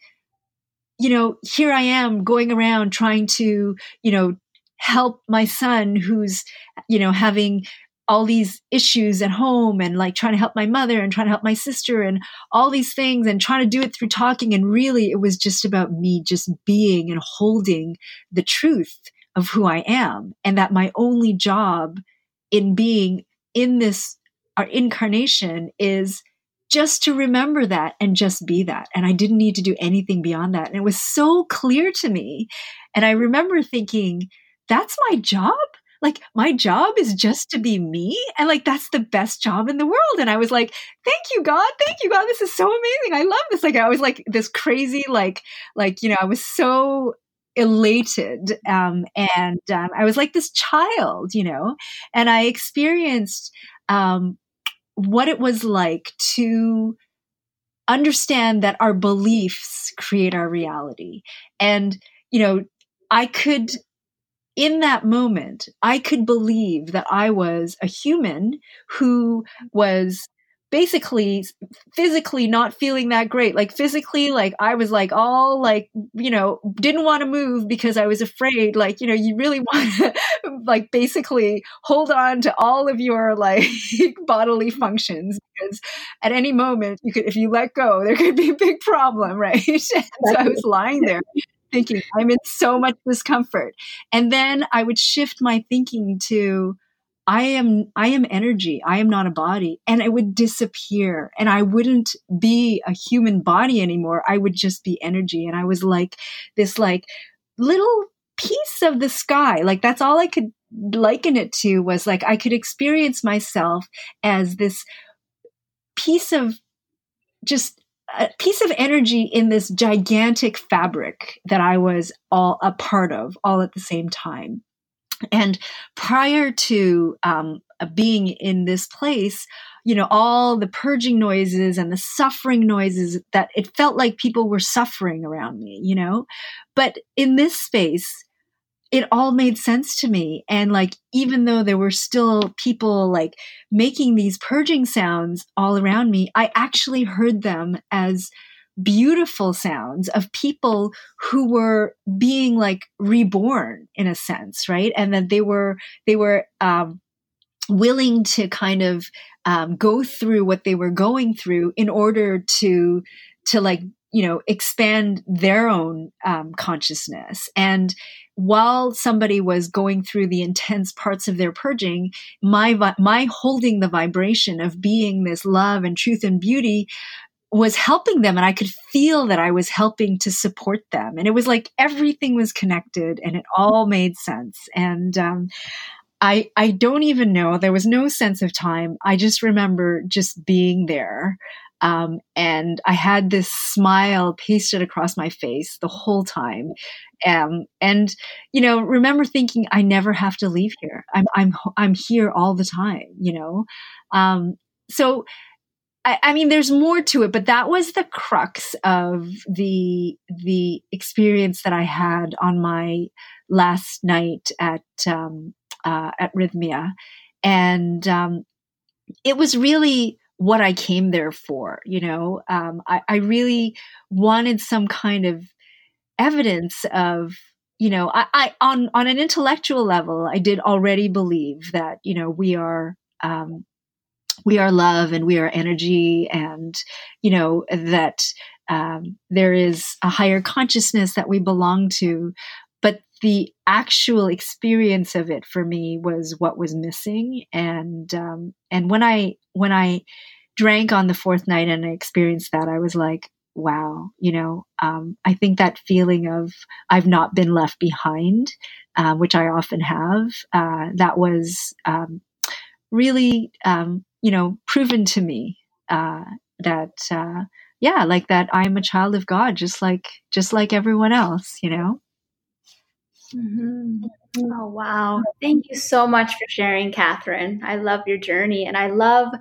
you know, here I am going around trying to, you know, help my son who's, you know, having all these issues at home and like trying to help my mother and trying to help my sister and all these things and trying to do it through talking. And really, it was just about me just being and holding the truth of who I am and that my only job in being in this our incarnation is just to remember that and just be that. And I didn't need to do anything beyond that. And it was so clear to me. And I remember thinking, that's my job? Like, my job is just to be me. And like, that's the best job in the world. And I was like, thank you, God. Thank you, God. This is so amazing. I love this. Like, I was like this crazy, like, like, you know, I was so elated. Um, and um, I was like this child, you know, and I experienced um, what it was like to understand that our beliefs create our reality. And, you know, I could, in that moment, I could believe that I was a human who was basically physically not feeling that great. Like physically like i was like all like you know didn't want to move because i was afraid. Like you know you really <laughs> want to like basically hold on to all of your like <laughs> bodily functions because at any moment you could if you let go there could be a big problem <laughs> right? So i was lying there thinking i'm in so much discomfort and then i would shift my thinking to I am, I am energy. I am not a body and it would disappear and I wouldn't be a human body anymore. I would just be energy. And I was like this like little piece of the sky. Like that's all I could liken it to was like I could experience myself as this piece of just a piece of energy in this gigantic fabric that I was all a part of all at the same time. And prior to um, being in this place, you know, all the purging noises and the suffering noises that it felt like people were suffering around me, you know? But in this space, it all made sense to me. And like, even though there were still people like making these purging sounds all around me, I actually heard them as beautiful sounds of people who were being like reborn in a sense, right? And that they were, they were, um, willing to kind of um, go through what they were going through in order to to like you know expand their own um, consciousness and while somebody was going through the intense parts of their purging my my holding the vibration of being this love and truth and beauty was helping them and I could feel that I was helping to support them. And it was like everything was connected and it all made sense. And um, I I don't even know. There was no sense of time. I just remember just being there. Um, and I had this smile pasted across my face the whole time. Um, and you know, remember thinking, I never have to leave here. I'm I'm I'm here all the time. You know, um, so I, I mean, there's more to it, but that was the crux of the the experience that I had on my last night at um, uh, at Rythmia, and um, it was really what I came there for. You know, um, I, I really wanted some kind of evidence of you know I, I, on on an intellectual level i did already believe that you know we are um, we are love and we are energy and you know that um, there is a higher consciousness that we belong to the actual experience of it for me was what was missing and um, and when i when i drank on the fourth night and i experienced that i was like wow you know um, i think that feeling of i've not been left behind uh, which i often have uh, that was um, really um, you know, proven to me uh, that uh, yeah, like that I'm a child of God, just like just like everyone else, you know. Mm-hmm. Oh wow! Thank you so much for sharing, Catherine. I love your journey, and I love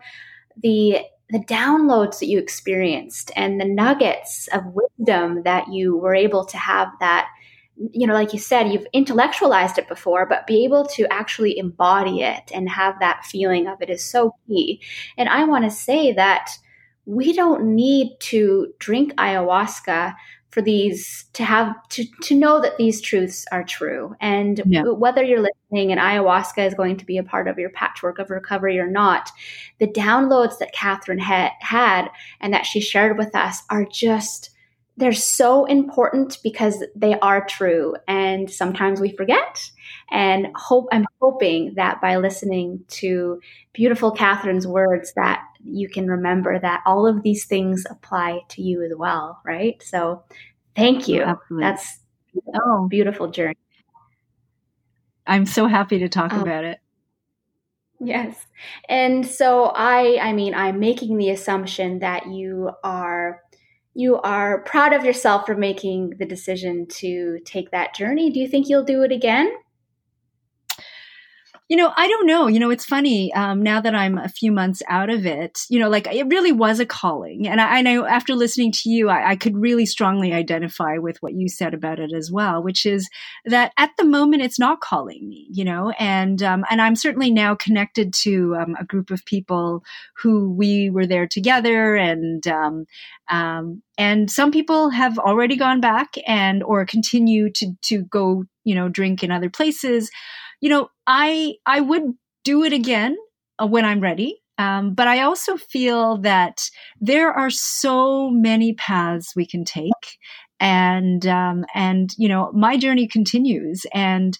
the the downloads that you experienced and the nuggets of wisdom that you were able to have that you know, like you said, you've intellectualized it before, but be able to actually embody it and have that feeling of it is so key. And I want to say that we don't need to drink ayahuasca for these to have to to know that these truths are true and yeah. whether you're listening and ayahuasca is going to be a part of your patchwork of recovery or not the downloads that catherine had had and that she shared with us are just they're so important because they are true and sometimes we forget and hope i'm hoping that by listening to beautiful catherine's words that you can remember that all of these things apply to you as well right so thank you Absolutely. that's oh beautiful journey i'm so happy to talk um, about it yes and so i i mean i'm making the assumption that you are you are proud of yourself for making the decision to take that journey. Do you think you'll do it again? You know, I don't know. You know, it's funny um, now that I'm a few months out of it. You know, like it really was a calling, and I, I know after listening to you, I, I, could really strongly identify with what you said about it as well, which is that at the moment it's not calling me. You know, and um, and I'm certainly now connected to um, a group of people who we were there together, and um, um, and some people have already gone back and or continue to to go, you know, drink in other places you know, I I would do it again uh, when I'm ready. Um, but I also feel that there are so many paths we can take, and um, and you know, my journey continues, and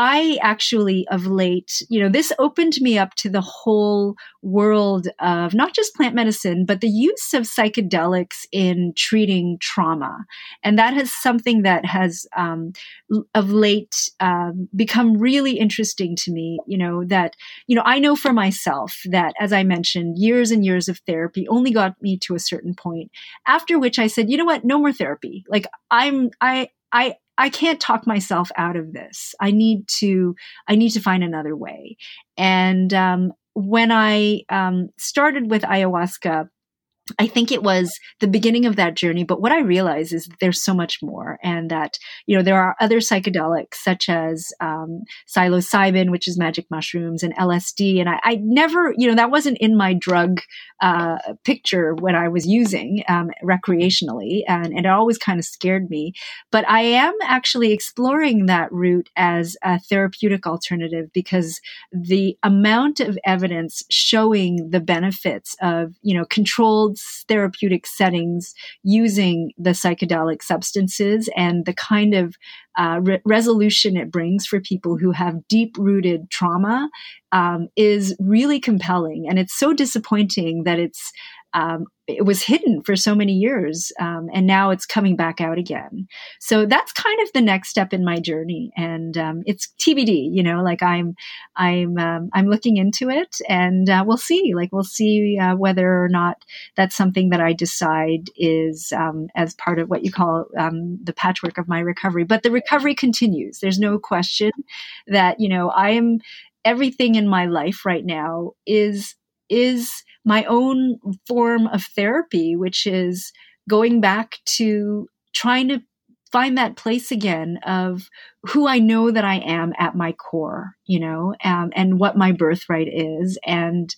I actually, of late, you know, this opened me up to the whole world of not just plant medicine, but the use of psychedelics in treating trauma. And that is something that has, um, of late, um, become really interesting to me. You know, that, you know, I know for myself that, as I mentioned, years and years of therapy only got me to a certain point, after which I said, you know what, no more therapy. Like, I'm, I, I, I can't talk myself out of this. I need to, I need to find another way. And, um, when I, um, started with ayahuasca, I think it was the beginning of that journey. But what I realize is there's so much more, and that you know there are other psychedelics such as um, psilocybin, which is magic mushrooms, and LSD. And I, I never, you know, that wasn't in my drug uh, picture when I was using um, recreationally, and, and, it always kind of scared me. But I am actually exploring that route as a therapeutic alternative because the amount of evidence showing the benefits of you know controlled therapeutic settings using the psychedelic substances and the kind of uh, re- resolution it brings for people who have deep rooted trauma um, is really compelling. And it's so disappointing that it's um, it was hidden for so many years um, and now it's coming back out again. So that's kind of the next step in my journey and um, it's tbd you know like i'm i'm um, i'm looking into it and uh, we'll see like we'll see uh, whether or not that's something that i decide is um, as part of what you call um, the patchwork of my recovery. But the recovery continues there's no question that you know i am everything in my life right now is is my own form of therapy, which is going back to trying to find that place again of who I know that I am at my core, you know, um, and what my birthright is. And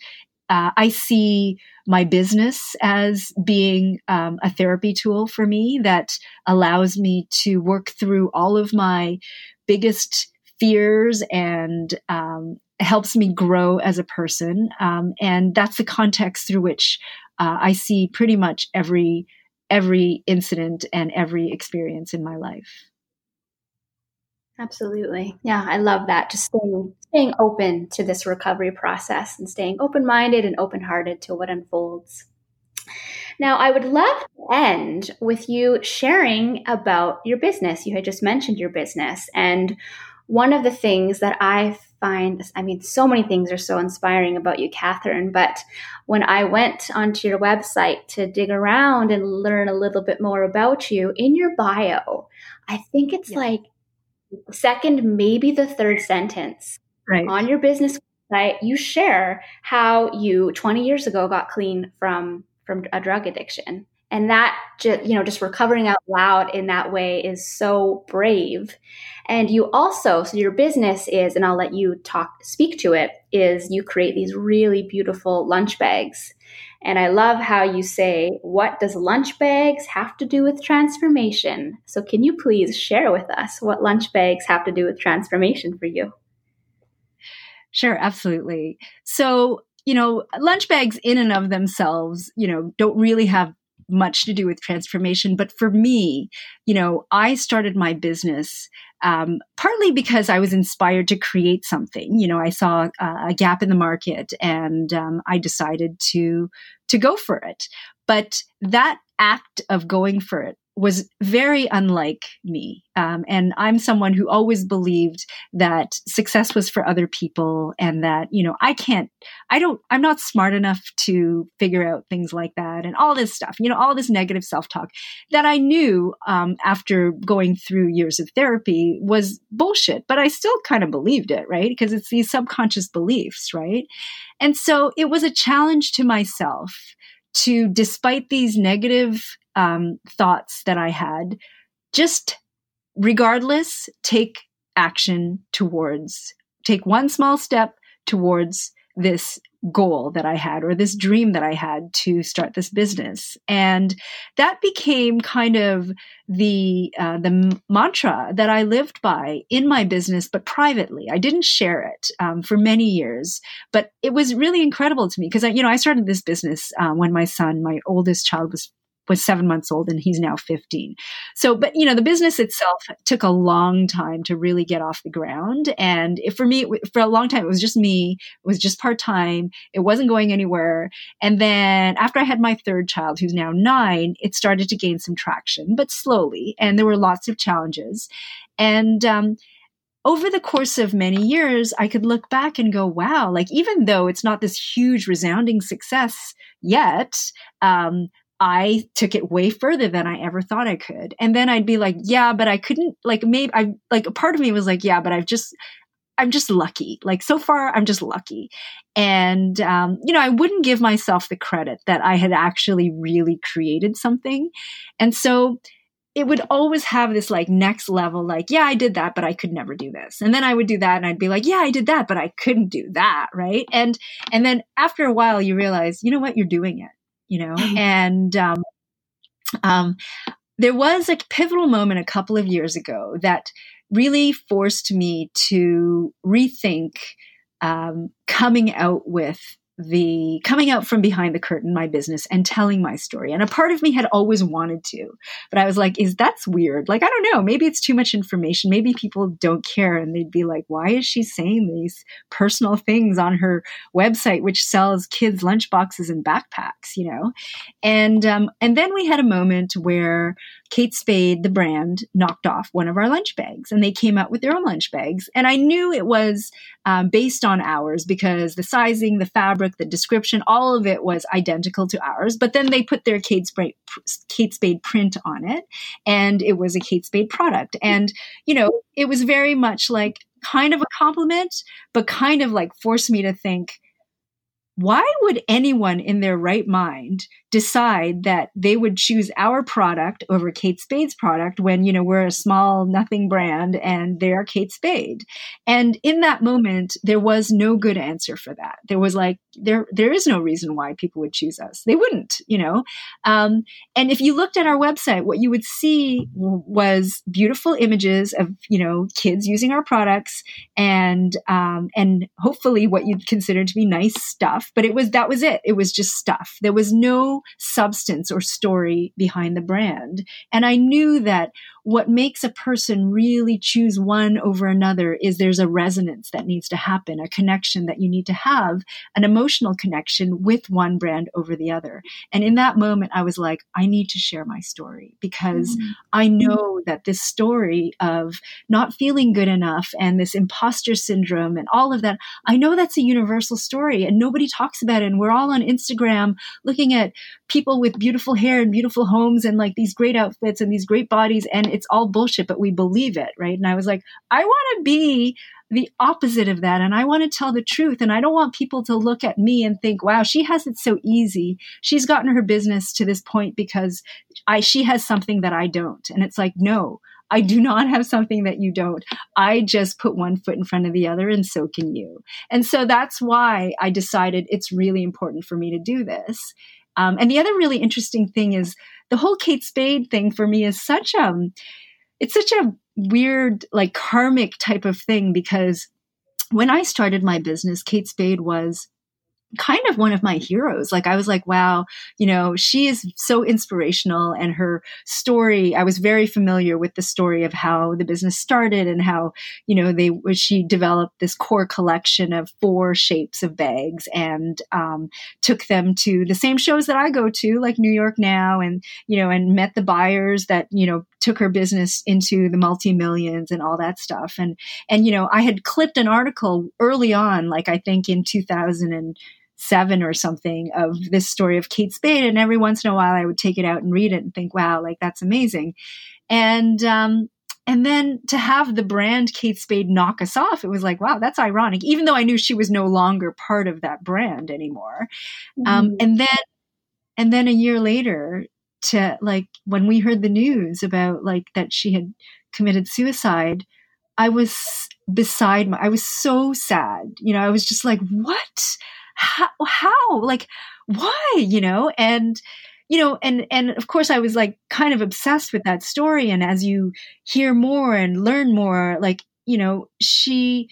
uh, I see my business as being um, a therapy tool for me that allows me to work through all of my biggest fears and um, helps me grow as a person. Um, and that's the context through which uh, I see pretty much every every incident and every experience in my life. Absolutely. Yeah, I love that. Just staying staying open to this recovery process and staying open-minded and open-hearted to what unfolds. Now, I would love to end with you sharing about your business. You had just mentioned your business and one of the things that I find, I mean, so many things are so inspiring about you, Catherine, but when I went onto your website to dig around and learn a little bit more about you, in your bio, I think it's yeah. like second, maybe the third sentence right. on your business website, you share how you 20 years ago got clean from from a drug addiction and that just you know just recovering out loud in that way is so brave. And you also so your business is and i'll let you talk speak to it is you create these really beautiful lunch bags. And i love how you say what does lunch bags have to do with transformation? So can you please share with us what lunch bags have to do with transformation for you? Sure, absolutely. So, you know, lunch bags in and of themselves, you know, don't really have much to do with transformation. But for me, you know, I started my business um, partly because I was inspired to create something. You know, I saw a gap in the market, and um, I decided to to go for it. But that act of going for it was very unlike me. Um, and I'm someone who always believed that success was for other people and that, you know, I can't, I don't, I'm not smart enough to figure out things like that and all this stuff, you know, all this negative self talk that I knew um, after going through years of therapy was bullshit, but I still kind of believed it, right? Because it's these subconscious beliefs, right? And so it was a challenge to myself to, despite these negative um, thoughts that I had, just regardless, take action towards, take one small step towards this goal that I had or this dream that I had to start this business. And that became kind of the uh, the mantra that I lived by in my business, but privately. I didn't share it um, for many years, but it was really incredible to me because I, you know, I started this business uh, when my son, my oldest child, was was seven months old and he's now 15. So, but you know, the business itself took a long time to really get off the ground. And for me, for a long time, it was just me. It was just part time. It wasn't going anywhere. And then after I had my third child, who's now nine, it started to gain some traction, but slowly. And there were lots of challenges. And, um, over the course of many years, I could look back and go, wow, like even though it's not this huge resounding success yet, um, I took it way further than I ever thought I could. And then I'd be like, yeah, but I couldn't, like, maybe I, like, a part of me was like, yeah, but I've just, I'm just lucky. Like, so far, I'm just lucky. And, um, you know, I wouldn't give myself the credit that I had actually really created something. And so, it would always have this like next level, like, yeah, I did that, but I could never do this. And then I would do that and I'd be like, yeah, I did that, but I couldn't do that. Right. And, and then after a while, you realize, you know what, you're doing it you know, <laughs> and um, um, there was a pivotal moment a couple of years ago that really forced me to rethink um, coming out with the coming out from behind the curtain, my business, and telling my story. And a part of me had always wanted to, but I was like, is that's weird? Like, I don't know. Maybe it's too much information. Maybe people don't care. And they'd be like, why is she saying these personal things on her website, which sells kids' lunchboxes and backpacks, you know? And, um, and then we had a moment where Kate Spade, the brand, knocked off one of our lunch bags and they came out with their own lunch bags. And I knew it was um, based on ours because the sizing, the fabric, the description, all of it was identical to ours. But then they put their Kate Spade, Kate Spade print on it and it was a Kate Spade product. And, you know, it was very much like kind of a compliment, but kind of like forced me to think, why would anyone in their right mind decide that they would choose our product over Kate Spade's product when, you know, we're a small nothing brand and they're Kate Spade. And in that moment, there was no good answer for that. There was like, there, there is no reason why people would choose us. They wouldn't, you know? Um, and if you looked at our website, what you would see was beautiful images of, you know, kids using our products and, um, and hopefully what you'd consider to be nice stuff. But it was, that was it. It was just stuff. There was no substance or story behind the brand. And I knew that what makes a person really choose one over another is there's a resonance that needs to happen, a connection that you need to have, an emotional connection with one brand over the other. And in that moment, I was like, I need to share my story because mm-hmm. I know that this story of not feeling good enough and this imposter syndrome and all of that, I know that's a universal story and nobody talks about it. And we're all on Instagram looking at people with beautiful hair and beautiful homes and like these great outfits and these great bodies. And it's all bullshit, but we believe it, right? And I was like, I want to be the opposite of that. And I want to tell the truth. And I don't want people to look at me and think, wow, she has it so easy. She's gotten her business to this point because I, she has something that I don't. And it's like, no, I do not have something that you don't. I just put one foot in front of the other, and so can you. And so that's why I decided it's really important for me to do this. Um, and the other really interesting thing is the whole Kate Spade thing for me is such a, um, it's such a weird, like karmic type of thing because when I started my business, Kate Spade was kind of one of my heroes. Like I was like, wow, you know, she is so inspirational and her story, I was very familiar with the story of how the business started and how, you know, they, she developed this core collection of four shapes of bags and, um, took them to the same shows that I go to, like New York Now and, you know, and met the buyers that, you know, took her business into the multi millions and all that stuff. And, and, you know, I had clipped an article early on, like I think in 2000 and, seven or something of this story of Kate Spade. And every once in a while I would take it out and read it and think, wow, like that's amazing. And, um, and then to have the brand Kate Spade knock us off, it was like, wow, that's ironic, even though I knew she was no longer part of that brand anymore. Um, mm-hmm. Um, and then, and then a year later, to like when we heard the news about like that she had committed suicide, I was beside my, I was so sad. You know, I was just like, what? How, how? Like why? You know? And you know and and of course i was like kind of obsessed with that story. And as you hear more and learn more like you know she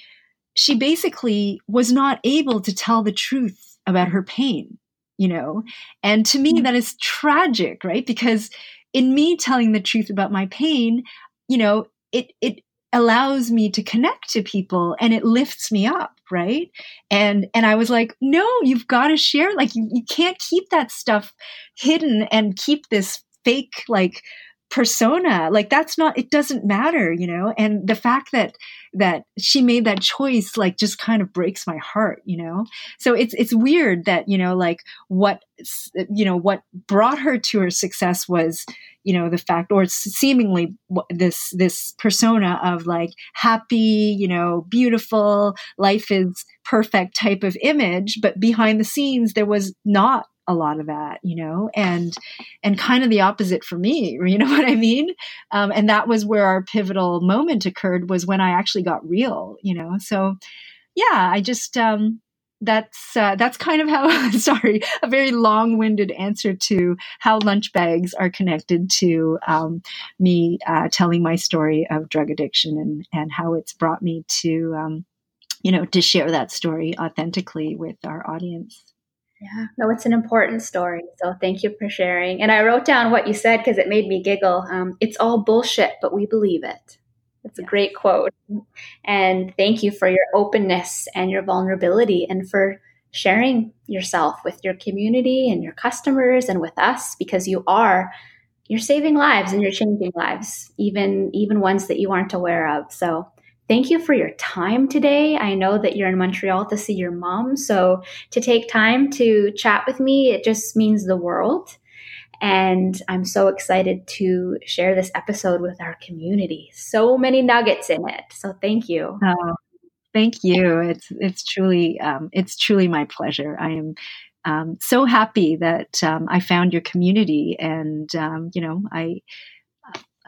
she basically was not able to tell the truth about her pain you know? And to me mm-hmm. that is tragic right? Because in me telling the truth about my pain you know it it allows me to connect to people and it lifts me up right? And and i was like no you've got to share like you, you can't keep that stuff hidden and keep this fake like persona. Like that's not it doesn't matter you know? And the fact that that she made that choice like just kind of breaks my heart you know? So it's it's weird that you know like what you know what brought her to her success was you know the fact or seemingly this this persona of like happy you know beautiful life is perfect type of image but behind the scenes there was not a lot of that, you know, and and kind of the opposite for me, <laughs> you know what I mean? Um, and that was where our pivotal moment occurred was when I actually got real, you know. So, yeah, I just um, that's uh, that's kind of how <laughs> sorry a very long-winded answer to how lunch bags are connected to um, me uh, telling my story of drug addiction and and how it's brought me to um, you know to share that story authentically with our audience yeah, no, it's an important story. So thank you for sharing. And I wrote down what you said because it made me giggle. Um, it's all bullshit, but we believe it. It's a great quote. And thank you for your openness and your vulnerability and for sharing yourself with your community and your customers and with us because you are you're saving lives and you're changing lives even even ones that you aren't aware of so Thank you for your time today. I know that you're in Montreal to see your mom. So to take time to chat with me, it just means the world. And I'm so excited to share this episode with our community. So many nuggets in it. So thank you. Oh, thank you. It's it's truly um, it's truly my pleasure. I am um, so happy that um, I found your community, and um, you know, I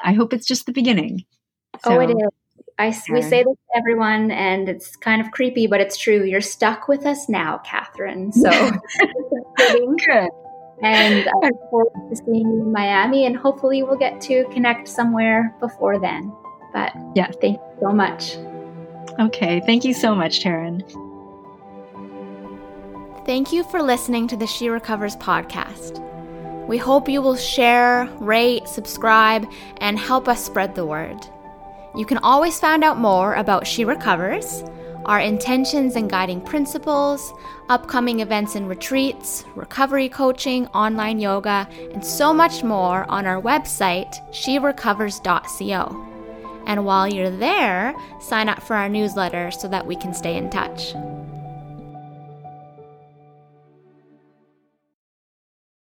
I hope it's just the beginning. So, oh, it is. I, we say this to everyone, and it's kind of creepy, but it's true. You're stuck with us now, Catherine. <laughs> So good. <laughs> And I look forward to seeing you in Miami, and hopefully we'll get to connect somewhere before then. But yeah, thank you so much. Okay, thank you so much, Taryn. Thank you for listening to the She Recovers podcast. We hope you will share, rate, subscribe, and help us spread the word. You can always find out more about She Recovers, our intentions and guiding principles, upcoming events and retreats, recovery coaching, online yoga, and so much more on our website, sherecovers.co. And while you're there, sign up for our newsletter so that we can stay in touch.